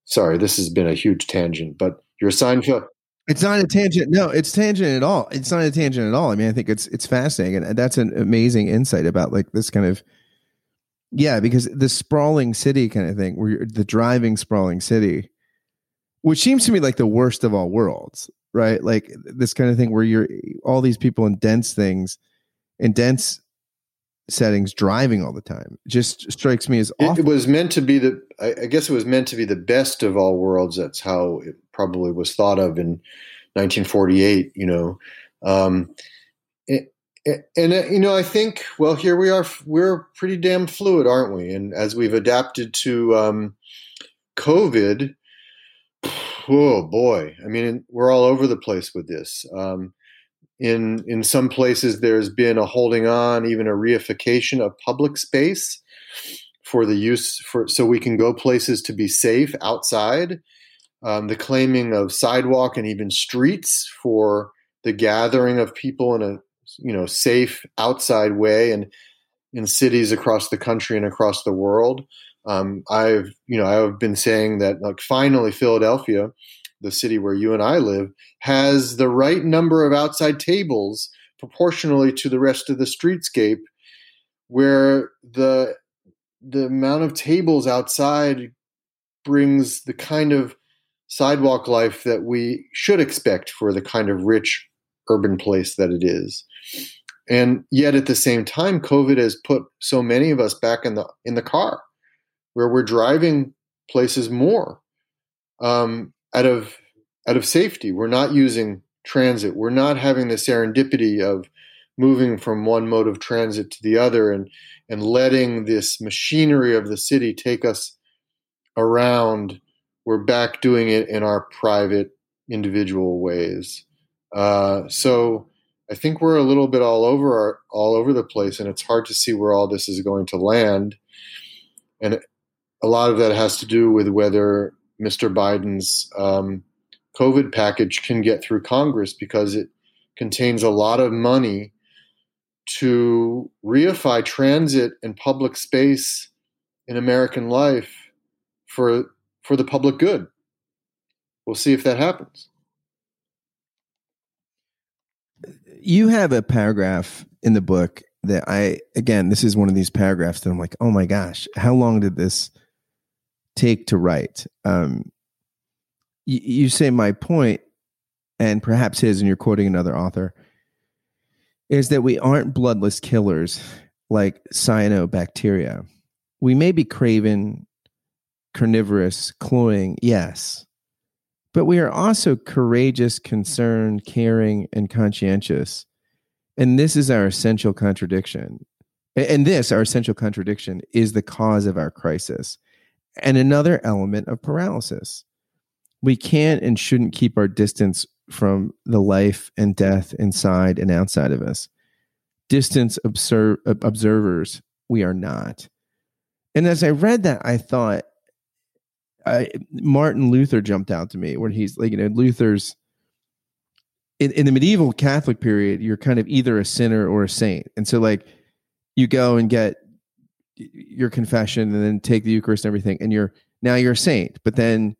B: Sorry, this has been a huge tangent, but your Seinfeld.
A: It's not a tangent. No, it's tangent at all. It's not a tangent at all. I mean, I think it's it's fascinating, and that's an amazing insight about like this kind of yeah, because the sprawling city kind of thing, where the driving sprawling city, which seems to me like the worst of all worlds, right? Like this kind of thing where you're all these people in dense things, in dense settings, driving all the time, just strikes me as
B: awful. It, was meant to be the. I guess it was meant to be the best of all worlds. That's how it probably was thought of in 1948. You know, um, it, and uh, you know, I think well, here we are. We're pretty damn fluid, aren't we? And as we've adapted to um, COVID, oh boy, I mean, we're all over the place with this. Um, in in some places, there's been a holding on, even a reification of public space for the use for so we can go places to be safe outside. Um, the claiming of sidewalk and even streets for the gathering of people in a you know safe outside way and in cities across the country and across the world um, i've you know i've been saying that like finally philadelphia the city where you and i live has the right number of outside tables proportionally to the rest of the streetscape where the the amount of tables outside brings the kind of sidewalk life that we should expect for the kind of rich urban place that it is. And yet at the same time, COVID has put so many of us back in the in the car, where we're driving places more um, out of out of safety. We're not using transit. We're not having the serendipity of moving from one mode of transit to the other and and letting this machinery of the city take us around we're back doing it in our private individual ways. Uh, so I think we're a little bit all over our, all over the place, and it's hard to see where all this is going to land. And a lot of that has to do with whether Mr. Biden's um, COVID package can get through Congress because it contains a lot of money to reify transit and public space in American life for for the public good. We'll see if that happens.
A: You have a paragraph in the book that I, again, this is one of these paragraphs that I'm like, oh my gosh, how long did this take to write? Um, you, you say my point, and perhaps his, and you're quoting another author, is that we aren't bloodless killers like cyanobacteria. We may be craven carnivorous, cloying, yes. But we are also courageous, concerned, caring, and conscientious. And this is our essential contradiction. And this, our essential contradiction, is the cause of our crisis and another element of paralysis. We can't and shouldn't keep our distance from the life and death inside and outside of us. distance observe, observers, we are not. And as I read that, I thought I, Martin Luther jumped out to me when he's like, you know, Luther's in, in the medieval Catholic period, you're kind of either a sinner or a saint. And so, like, you go and get your confession and then take the Eucharist and everything, and you're now you're a saint. But then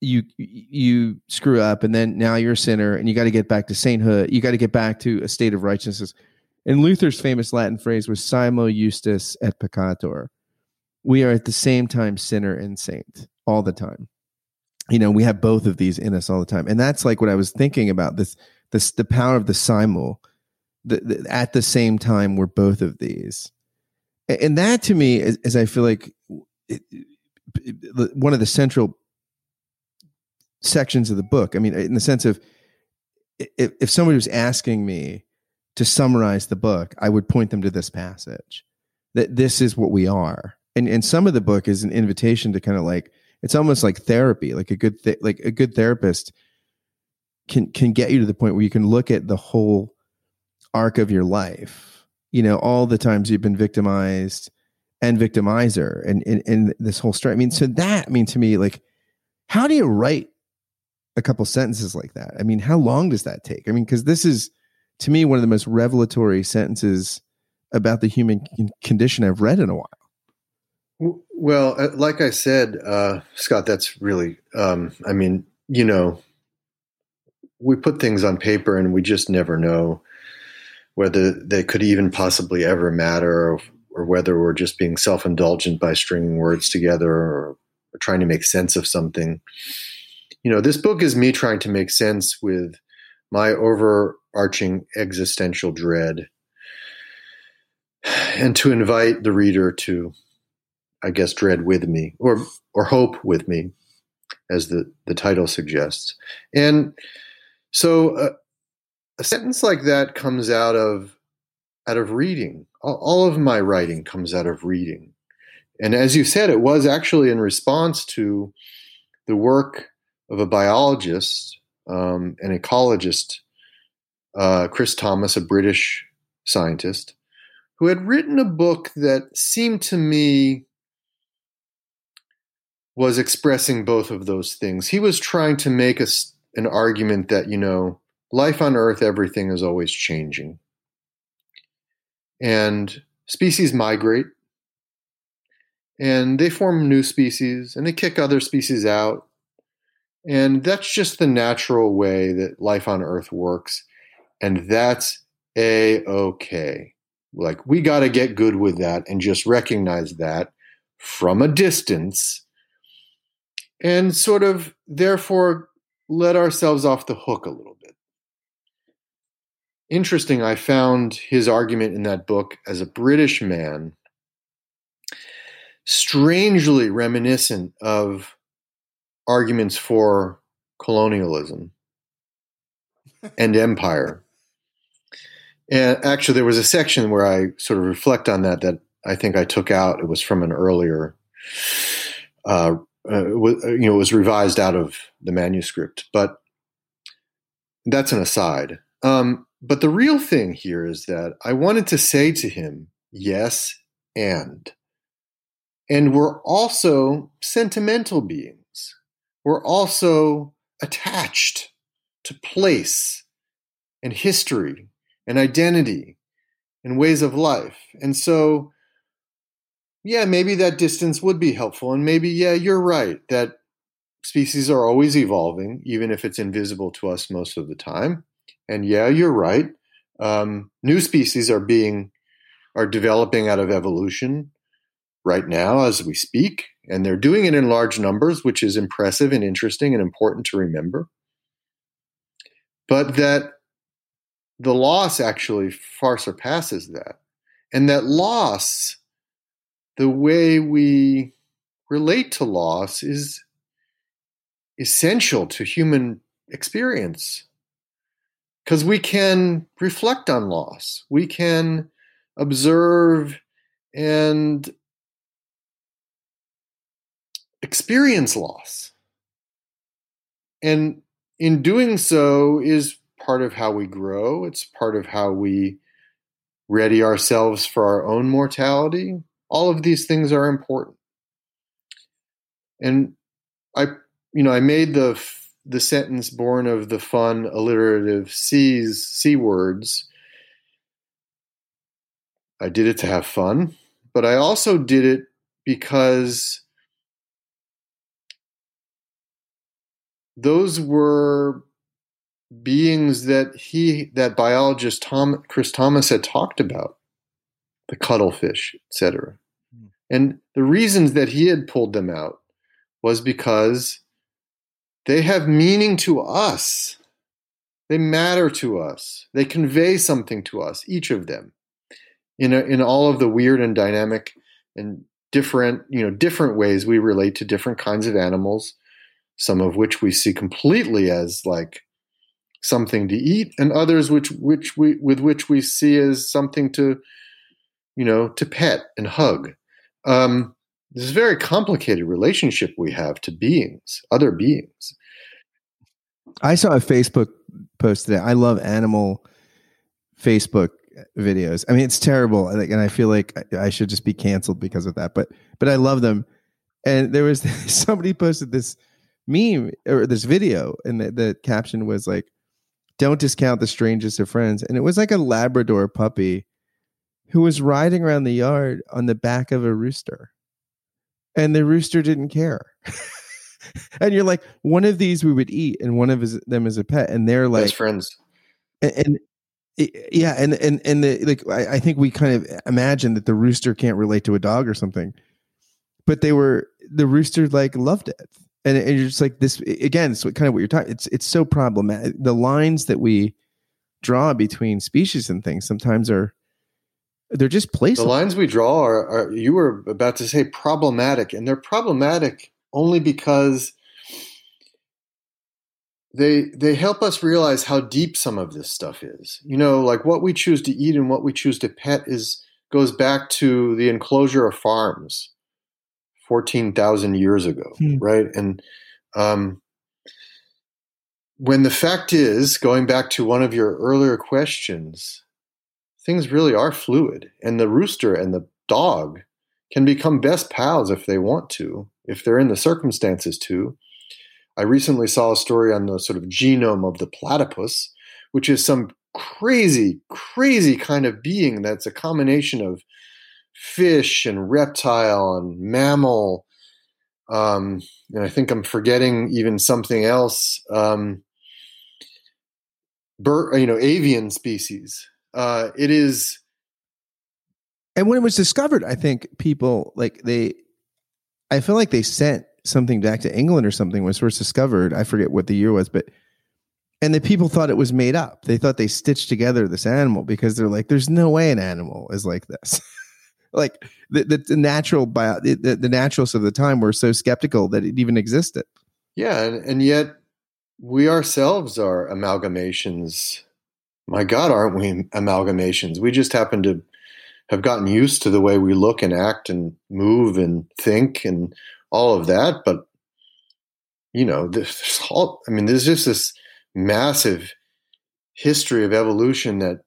A: you you screw up, and then now you're a sinner, and you got to get back to sainthood. You got to get back to a state of righteousness. And Luther's famous Latin phrase was "Simul justus et peccator." We are at the same time sinner and saint all the time you know we have both of these in us all the time and that's like what i was thinking about this this the power of the simul the, the, at the same time we're both of these and that to me is, is i feel like it, it, one of the central sections of the book i mean in the sense of if, if somebody was asking me to summarize the book i would point them to this passage that this is what we are. And and some of the book is an invitation to kind of like it's almost like therapy like a good th- like a good therapist can can get you to the point where you can look at the whole arc of your life you know all the times you've been victimized and victimizer and in this whole story. I mean so that i mean to me like how do you write a couple sentences like that? I mean how long does that take? I mean because this is to me one of the most revelatory sentences about the human condition i've read in a while.
B: Well, uh, like I said, uh, Scott, that's really, um, I mean, you know, we put things on paper and we just never know whether they could even possibly ever matter or, or whether we're just being self indulgent by stringing words together or, or trying to make sense of something. You know, this book is me trying to make sense with my overarching existential dread and to invite the reader to I guess, dread with me or or hope with me, as the the title suggests. And so, uh, a sentence like that comes out of out of reading. All, of my writing comes out of reading. And as you said, it was actually in response to the work of a biologist, um, an ecologist, uh, Chris Thomas, a British scientist, who had written a book that seemed to me was expressing both of those things. He was trying to make a, an argument that, you know, life on Earth, everything is always changing. And species migrate and they form new species and they kick other species out. And that's just the natural way that life on Earth works. And that's a okay. Like, we got to get good with that and just recognize that from a distance and sort of therefore let ourselves off the hook a little. Interesting, I found his argument in that book as a British man strangely reminiscent of arguments for colonialism and empire. And actually, there was a section where I sort of reflect on that that I think I took out. It was from an earlier uh, uh, uh, you know it was revised out of the manuscript. But that's an aside. Um, but the real thing here is that I wanted to say to him, yes, and. And we're also sentimental beings. We're also attached to place and history and identity and ways of life. And so yeah, maybe that distance would be helpful. And maybe, yeah, you're right that species are always evolving, even if it's invisible to us most of the time. And yeah, you're right. Um, new species are being are developing out of evolution right now as we speak, and they're doing it in large numbers, which is impressive and interesting and important to remember. But that the loss actually far surpasses that, and that loss the way we relate to loss is essential to human experience because we can reflect on loss, we can observe and experience loss. And in doing so is part of how we grow, it's part of how we ready ourselves for our own mortality. All of these things are important. And I, you know, I made the the sentence born of the fun alliterative C's C words. I did it to have fun, but I also did it because those were beings that he that biologist Tom Chris Thomas had talked about, the cuttlefish, etc. Mm. And the reasons that he had pulled them out was because they have meaning to us. They matter to us. They convey something to us, each of them, in a, in all of the weird and dynamic and different, you know, different ways we relate to different kinds of animals. Some of which we see completely as like something to eat, and others which which we with which we see as something to, you know, to pet and hug. Um, this very complicated relationship we have to beings, other beings.
A: I saw a Facebook post today. I love animal Facebook videos. I mean, it's terrible, and I feel like I should just be canceled because of that. But but I love them. And there was somebody posted this meme or this video, and the, the caption was like, "Don't discount the strangest of friends." And it was like a Labrador puppy who was riding around the yard on the back of a rooster, and the rooster didn't care. and you're like, one of these we would eat, and one of them is a pet, and they're like
B: Best friends.
A: And, and yeah, and and and the, like I, I think we kind of imagine that the rooster can't relate to a dog or something, but they were the rooster like loved it, and, and you're just like this again. It's kind of what you're talking. It's it's so problematic. The lines that we draw between species and things sometimes are they're just placed.
B: The lines we draw are, are you were about to say problematic, and they're problematic only because they they help us realize how deep some of this stuff is. You know, like what we choose to eat and what we choose to pet is goes back to the enclosure of farms, fourteen thousand years ago, hmm. right? And um, when the fact is, going back to one of your earlier questions, things really are fluid, and the rooster and the dog can become best pals if they want to if they're in the circumstances to. I recently saw a story on the sort of genome of the platypus, which is some crazy, crazy kind of being that's a combination of fish and reptile and mammal. Um, and I think I'm forgetting even something else. Um, bird, you know, avian species. Uh, it is.
A: And when it was discovered, I think people like they I feel like they sent something back to England or something when it was first discovered. I forget what the year was, but and the people thought it was made up. They thought they stitched together this animal because they're like, "There's no way an animal is like this." like the, the, the natural bio, the, the naturalists of the time were so skeptical that it even existed.
B: Yeah, and, and yet we ourselves are amalgamations. My God, aren't we amalgamations? We just happen to have gotten used to the way we look and act and move and think and all of that. But you know, there's all, I mean, there's just this massive history of evolution that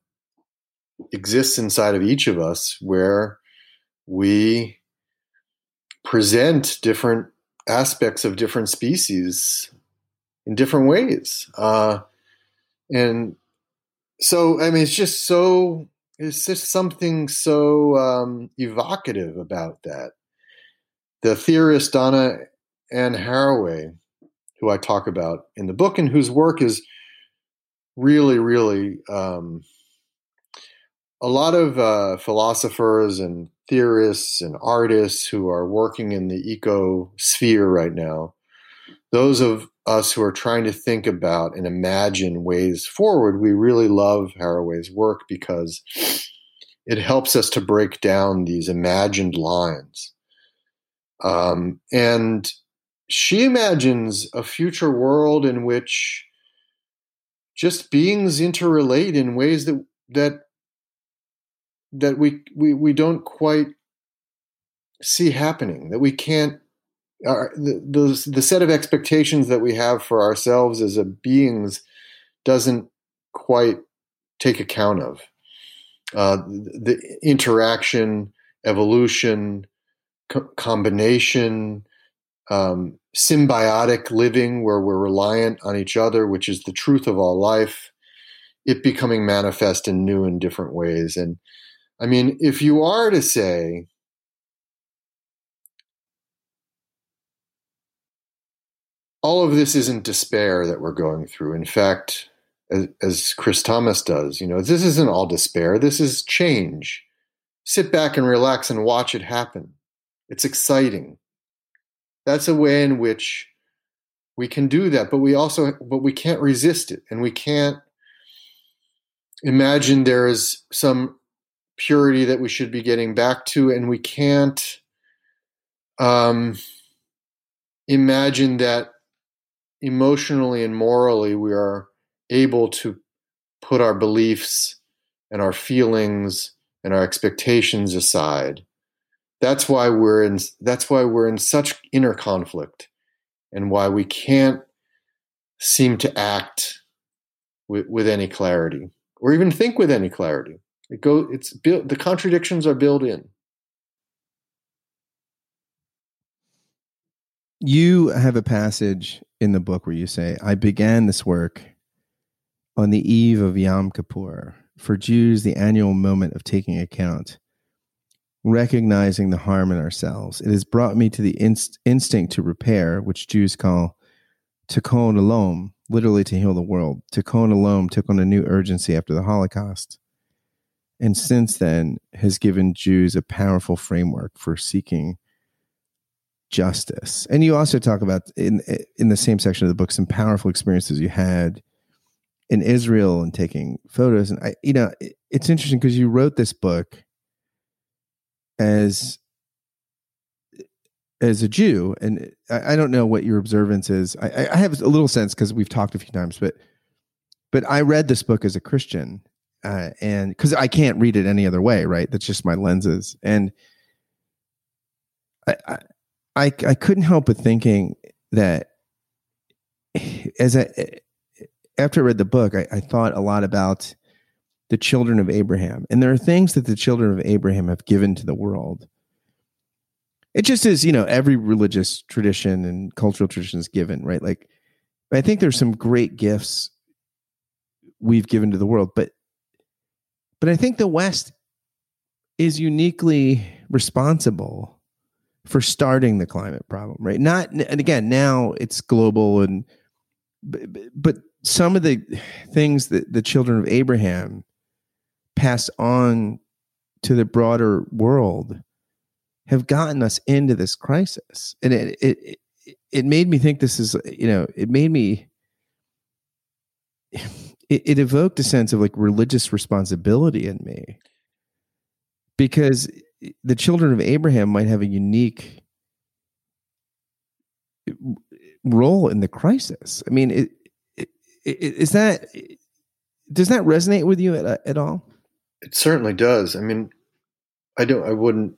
B: exists inside of each of us where we present different aspects of different species in different ways. Uh, and so, I mean, it's just so it's just something so um, evocative about that. The theorist Donna Ann Haraway, who I talk about in the book, and whose work is really, really um, a lot of uh, philosophers and theorists and artists who are working in the eco sphere right now. Those of us who are trying to think about and imagine ways forward, we really love Haraway's work because it helps us to break down these imagined lines. Um, and she imagines a future world in which just beings interrelate in ways that that that we we, we don't quite see happening that we can't our, the, the, the set of expectations that we have for ourselves as a beings doesn't quite take account of. uh, the interaction, evolution, co- combination, um, symbiotic living where we're reliant on each other, which is the truth of all life, it becoming manifest in new and different ways. And I mean, if you are to say, all of this isn't despair that we're going through. In fact, as, as, Chris Thomas does, you know, this isn't all despair. This is change. Sit back and relax and watch it happen. It's exciting. That's a way in which we can do that, but we also, but we can't resist it, and we can't imagine there is some purity that we should be getting back to, and we can't um, imagine that emotionally and morally we are able to put our beliefs and our feelings and our expectations aside. That's why we're in that's why we're in such inner conflict and why we can't seem to act with, with any clarity or even think with any clarity. It go it's built the contradictions are built in
A: you have a passage in the book where you say, I began this work on the eve of Yom Kippur, for Jews, the annual moment of taking account, recognizing the harm in ourselves. It has brought me to the inst- instinct to repair, which Jews call tikkun olam, literally to heal the world. Tikkun olam took on a new urgency after the Holocaust. And since then, has given Jews a powerful framework for seeking justice. And you also talk about in in the same section of the book some powerful experiences you had in Israel and taking photos. And I, you know, it's interesting because you wrote this book as as a Jew, and I, I don't know what your observance is. I, I have a little sense because we've talked a few times, but but I read this book as a Christian, uh, and because I can't read it any other way, right? That's just my lenses, and I, I I I couldn't help but thinking that as I after I read the book, I, I thought a lot about the children of Abraham, and there are things that the children of Abraham have given to the world. It just is, you know, every religious tradition and cultural tradition is given, right? Like, I think there's some great gifts we've given to the world, but but I think the West is uniquely responsible for starting the climate problem, right? Not and again, now it's global and but, some of the things that the children of Abraham passed on to the broader world have gotten us into this crisis. And it it it made me think this is, you know, it made me it, it evoked a sense of like religious responsibility in me because the children of Abraham might have a unique role in the crisis. I mean, it, it, is that does that resonate with you at, uh, at all?
B: It certainly does. I mean, I don't. I wouldn't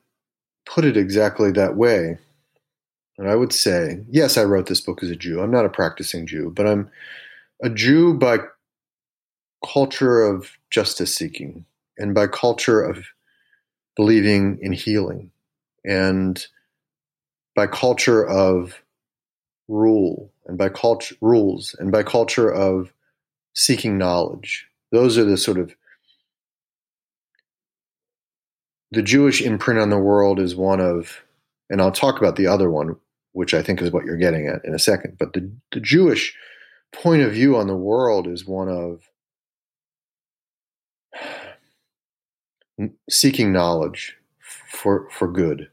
B: put it exactly that way. And I would say, yes, I wrote this book as a Jew. I'm not a practicing Jew, but I'm a Jew by culture of justice seeking and by culture of believing in healing. And by culture of rule and by culture rules and by culture of seeking knowledge those are the sort of the jewish imprint on the world is one of and i'll talk about the other one which i think is what you're getting at in a second but the, the jewish point of view on the world is one of seeking knowledge for for good,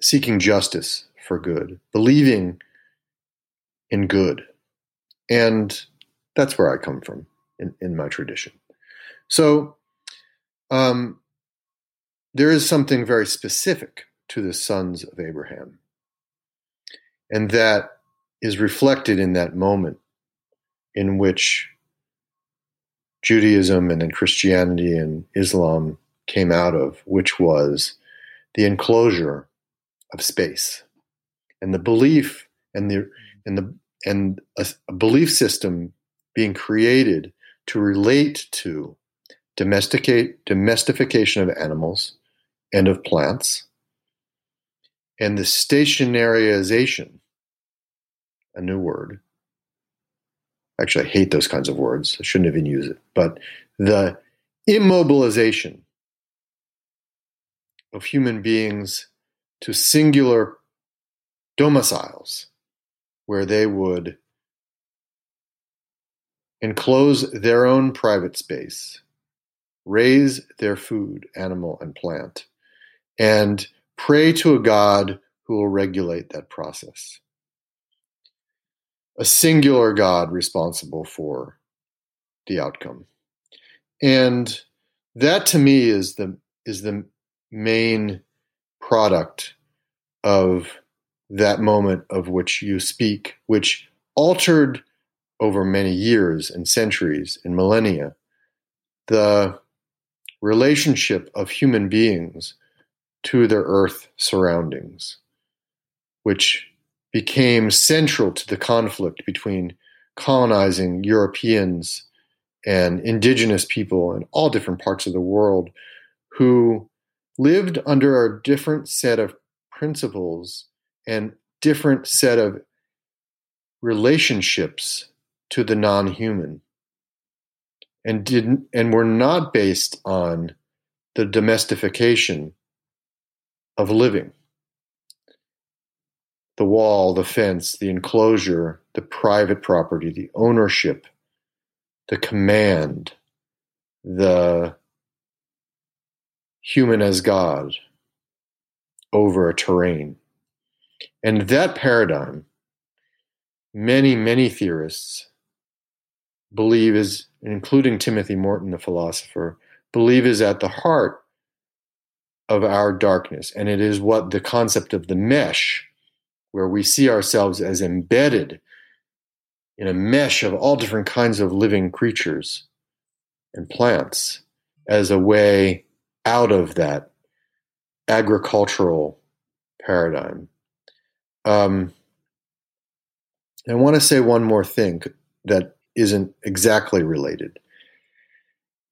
B: seeking justice for good, believing in good, and that's where I come from in, in my tradition. So, um, there is something very specific to the sons of Abraham, and that is reflected in that moment in which Judaism and then Christianity and Islam came out of, which was the enclosure of space and the belief and the and the and a, a belief system being created to relate to domesticate domestication of animals and of plants, and the stationarization, a new word. Actually, I hate those kinds of words. I shouldn't even use it. But the immobilization of human beings to singular domiciles where they would enclose their own private space, raise their food, animal and plant, and pray to a God who will regulate that process. A singular God responsible for the outcome. And that to me is the is the main product of that moment of which you speak, which altered over many years and centuries and millennia the relationship of human beings to their earth surroundings, which became central to the conflict between colonizing Europeans and indigenous people in all different parts of the world who lived under a different set of principles and different set of relationships to the non-human and didn't and were not based on the domestication of living the wall the fence the enclosure the private property the ownership the command the human as god over a terrain and that paradigm many many theorists believe is, including Timothy Morton, the philosopher, believe is at the heart of our darkness. And it is what the concept of the mesh, where we see ourselves as embedded in a mesh of all different kinds of living creatures and plants, as a way out of that agricultural paradigm. Um, I want to say one more thing that isn't exactly related.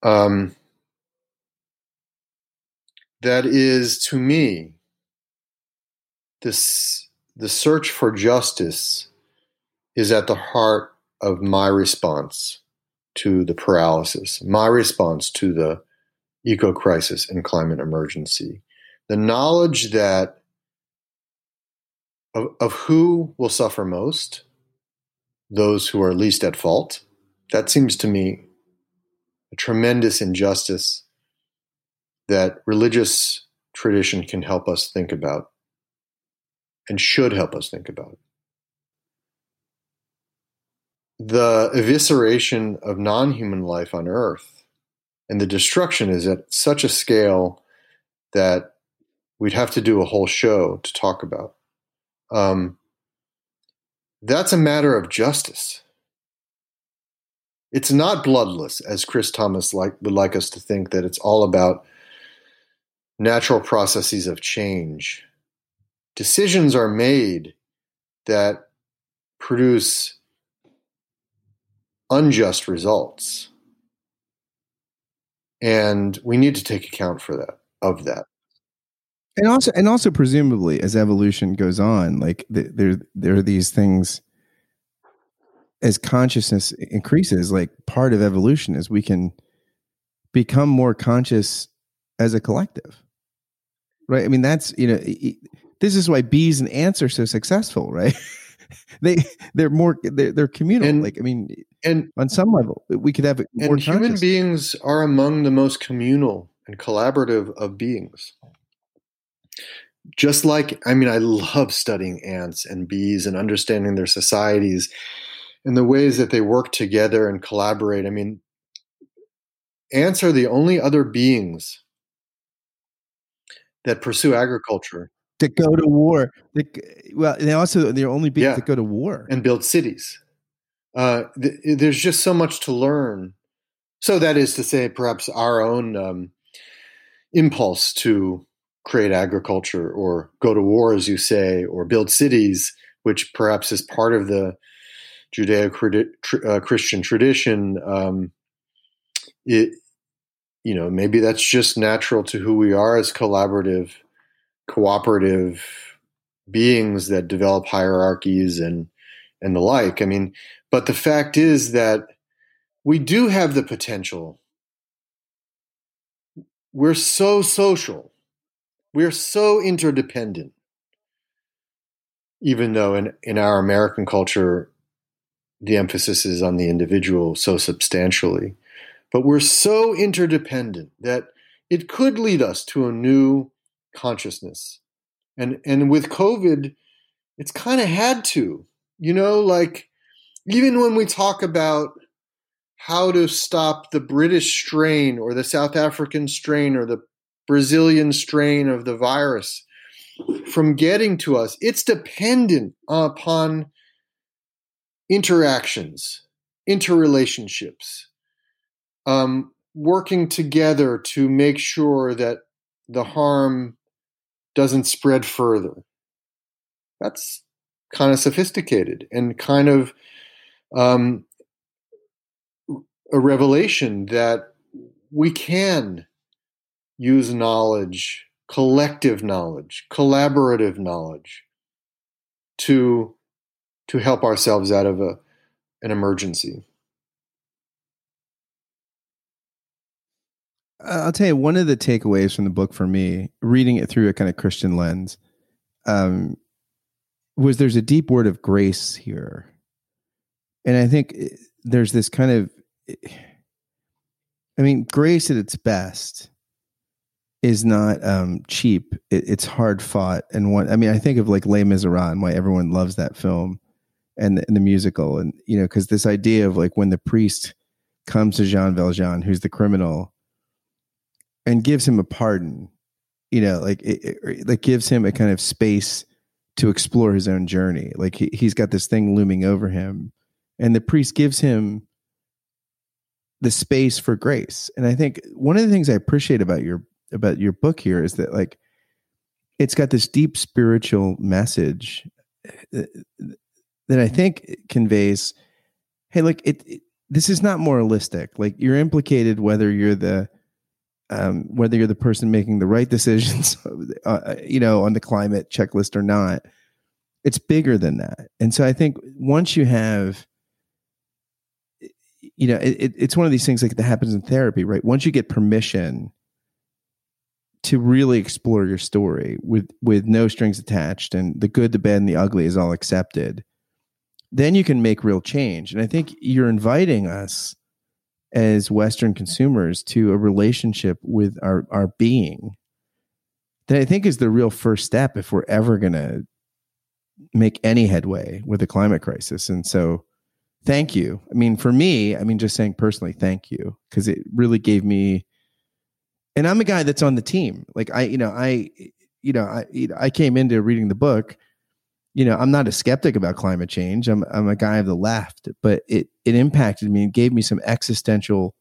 B: Um, that is, to me, this the search for justice is at the heart of my response to the paralysis, my response to the eco crisis and climate emergency. The knowledge that of, of who will suffer most those who are least at fault. That seems to me a tremendous injustice that religious tradition can help us think about and should help us think about. The evisceration of non human life on earth and the destruction is at such a scale that we'd have to do a whole show to talk about. Um, that's a matter of justice. It's not bloodless, as Chris Thomas like, would like us to think that it's all about natural processes of change. Decisions are made that produce unjust results. And we need to take account for that, of that.
A: And also and also presumably as evolution goes on like the, there there are these things as consciousness increases like part of evolution is we can become more conscious as a collective. Right? I mean that's you know this is why bees and ants are so successful right? They they're more they're, they're communal and, like i mean and on some level we could have
B: and human beings are among the most communal and collaborative of beings. Just like i mean i love studying ants and bees and understanding their societies and the ways that they work together and collaborate. I mean ants are the only other beings that pursue agriculture
A: that go to war they, well they also they're only beings yeah. that go to war
B: and build cities uh, th- there's just so much to learn so that is to say perhaps our own um, impulse to create agriculture or go to war, as you say, or build cities, which perhaps is part of the Judeo Christian tradition. Um, it, you know, maybe that's just natural to who we are as collaborative, cooperative beings that develop hierarchies and and the like. I mean, but the fact is that we do have the potential. We're so social. We're so interdependent. Even though in, in our American culture, the emphasis is on the individual so substantially. But we're so interdependent that it could lead us to a new consciousness. And and with COVID, it's kind of had to. You know, like even when we talk about how to stop the British strain or the South African strain or the Brazilian strain of the virus from getting to us, it's dependent upon interactions, interrelationships, um, working together to make sure that the harm doesn't spread further. That's kind of sophisticated and kind of um, a revelation that we can use knowledge, collective knowledge, collaborative knowledge to to help ourselves out of a an emergency.
A: I'll tell you one of the takeaways from the book for me, reading it through a kind of Christian lens, um, was there's a deep word of grace here, and I think eh, there's this kind of, eh, I mean, grace at its best is not um, cheap. It, it's hard fought, and one. I mean, I think of like Les Miserables and why everyone loves that film, and, and the musical, and you know, because this idea of like when the priest comes to Jean Valjean, who's the criminal and gives him a pardon you know like it, it, like gives him a kind of space to explore his own journey. Like he, he's got this thing looming over him and the priest gives him the space for grace. And i think one of the things i appreciate about your about your book here is that like it's got this deep spiritual message uh, that i think conveys hey like it, it this is not moralistic. Like you're implicated whether you're the um, whether you're the person making the right decisions, uh, you know, on the climate checklist or not. It's bigger than that. And so I think once you have, you know, it, it's one of these things like that happens in therapy, right? Once you get permission to really explore your story with with no strings attached and the good, the bad, and the ugly is all accepted, then you can make real change. And I think you're inviting us as Western consumers to a relationship with our, our being that I think is the real first step if we're ever going to make any headway with the climate crisis. And so, thank you. I mean, for me, I mean, just saying personally, thank you, because it really gave me, and I'm a guy that's on the team. Like, I, you know, I, you know, I, I came into reading the book you know, I'm not a skeptic about climate change. I'm I'm a guy of the left, but it it impacted me and gave me some existential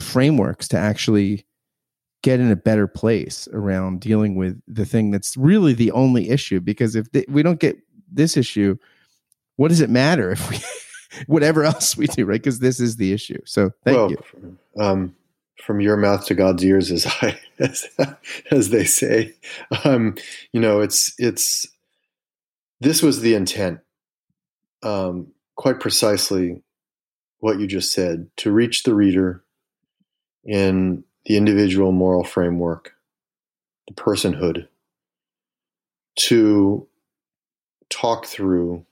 A: frameworks to actually get in a better place around dealing with the thing that's really the only issue. Because if we don't get this issue what does it matter if we whatever else we do right? Because this is the issue. So thank well, you.
B: um, from your mouth to god's ears as i as, as they say. Um, you know it's it's this was the intent, um, quite precisely what you just said, to reach the reader in the individual moral framework, the personhood, to talk through,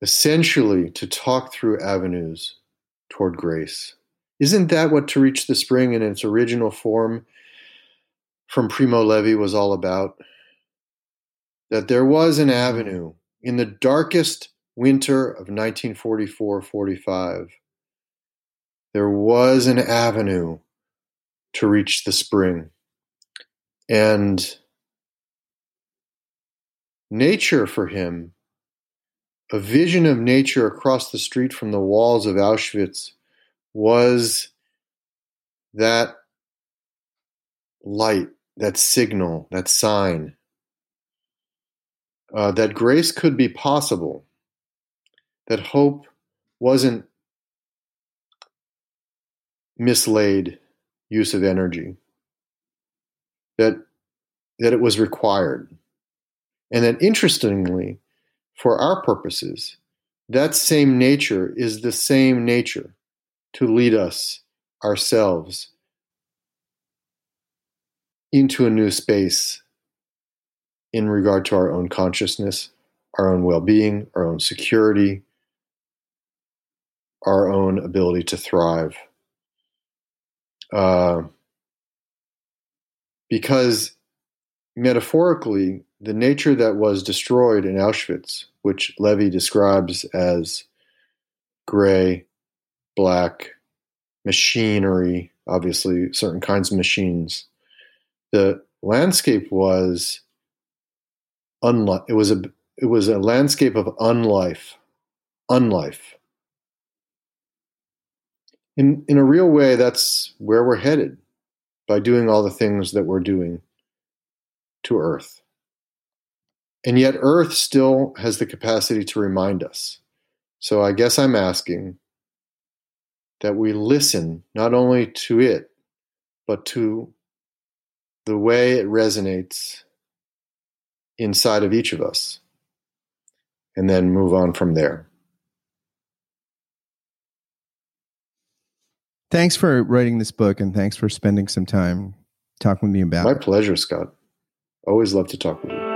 B: essentially, to talk through avenues toward grace. Isn't that what To Reach the Spring in its original form from Primo Levi was all about? That there was an avenue in the darkest winter of 1944 45. There was an avenue to reach the spring. And nature for him, a vision of nature across the street from the walls of Auschwitz, was that light, that signal, that sign uh, that grace could be possible, that hope wasn't mislaid use of energy. That that it was required. And that interestingly, for our purposes, that same nature is the same nature to lead us ourselves into a new space in regard to our own consciousness, our own well being, our own security, our own ability to thrive. Uh, because metaphorically, the nature that was destroyed in Auschwitz, which Levi describes as gray, black, machinery, obviously certain kinds of machines, the landscape was unlike it was a it was a landscape of unlife unlife. In in a real way that's where we're headed by doing all the things that we're doing to earth. And yet earth still has the capacity to remind us. So i guess i'm asking that we listen not only to it but to the way it resonates inside of each of us, and then move on from there.
A: Thanks for writing this book and thanks for spending some time talking with me about
B: My
A: it.
B: My pleasure, Scott. Always love to talk with you.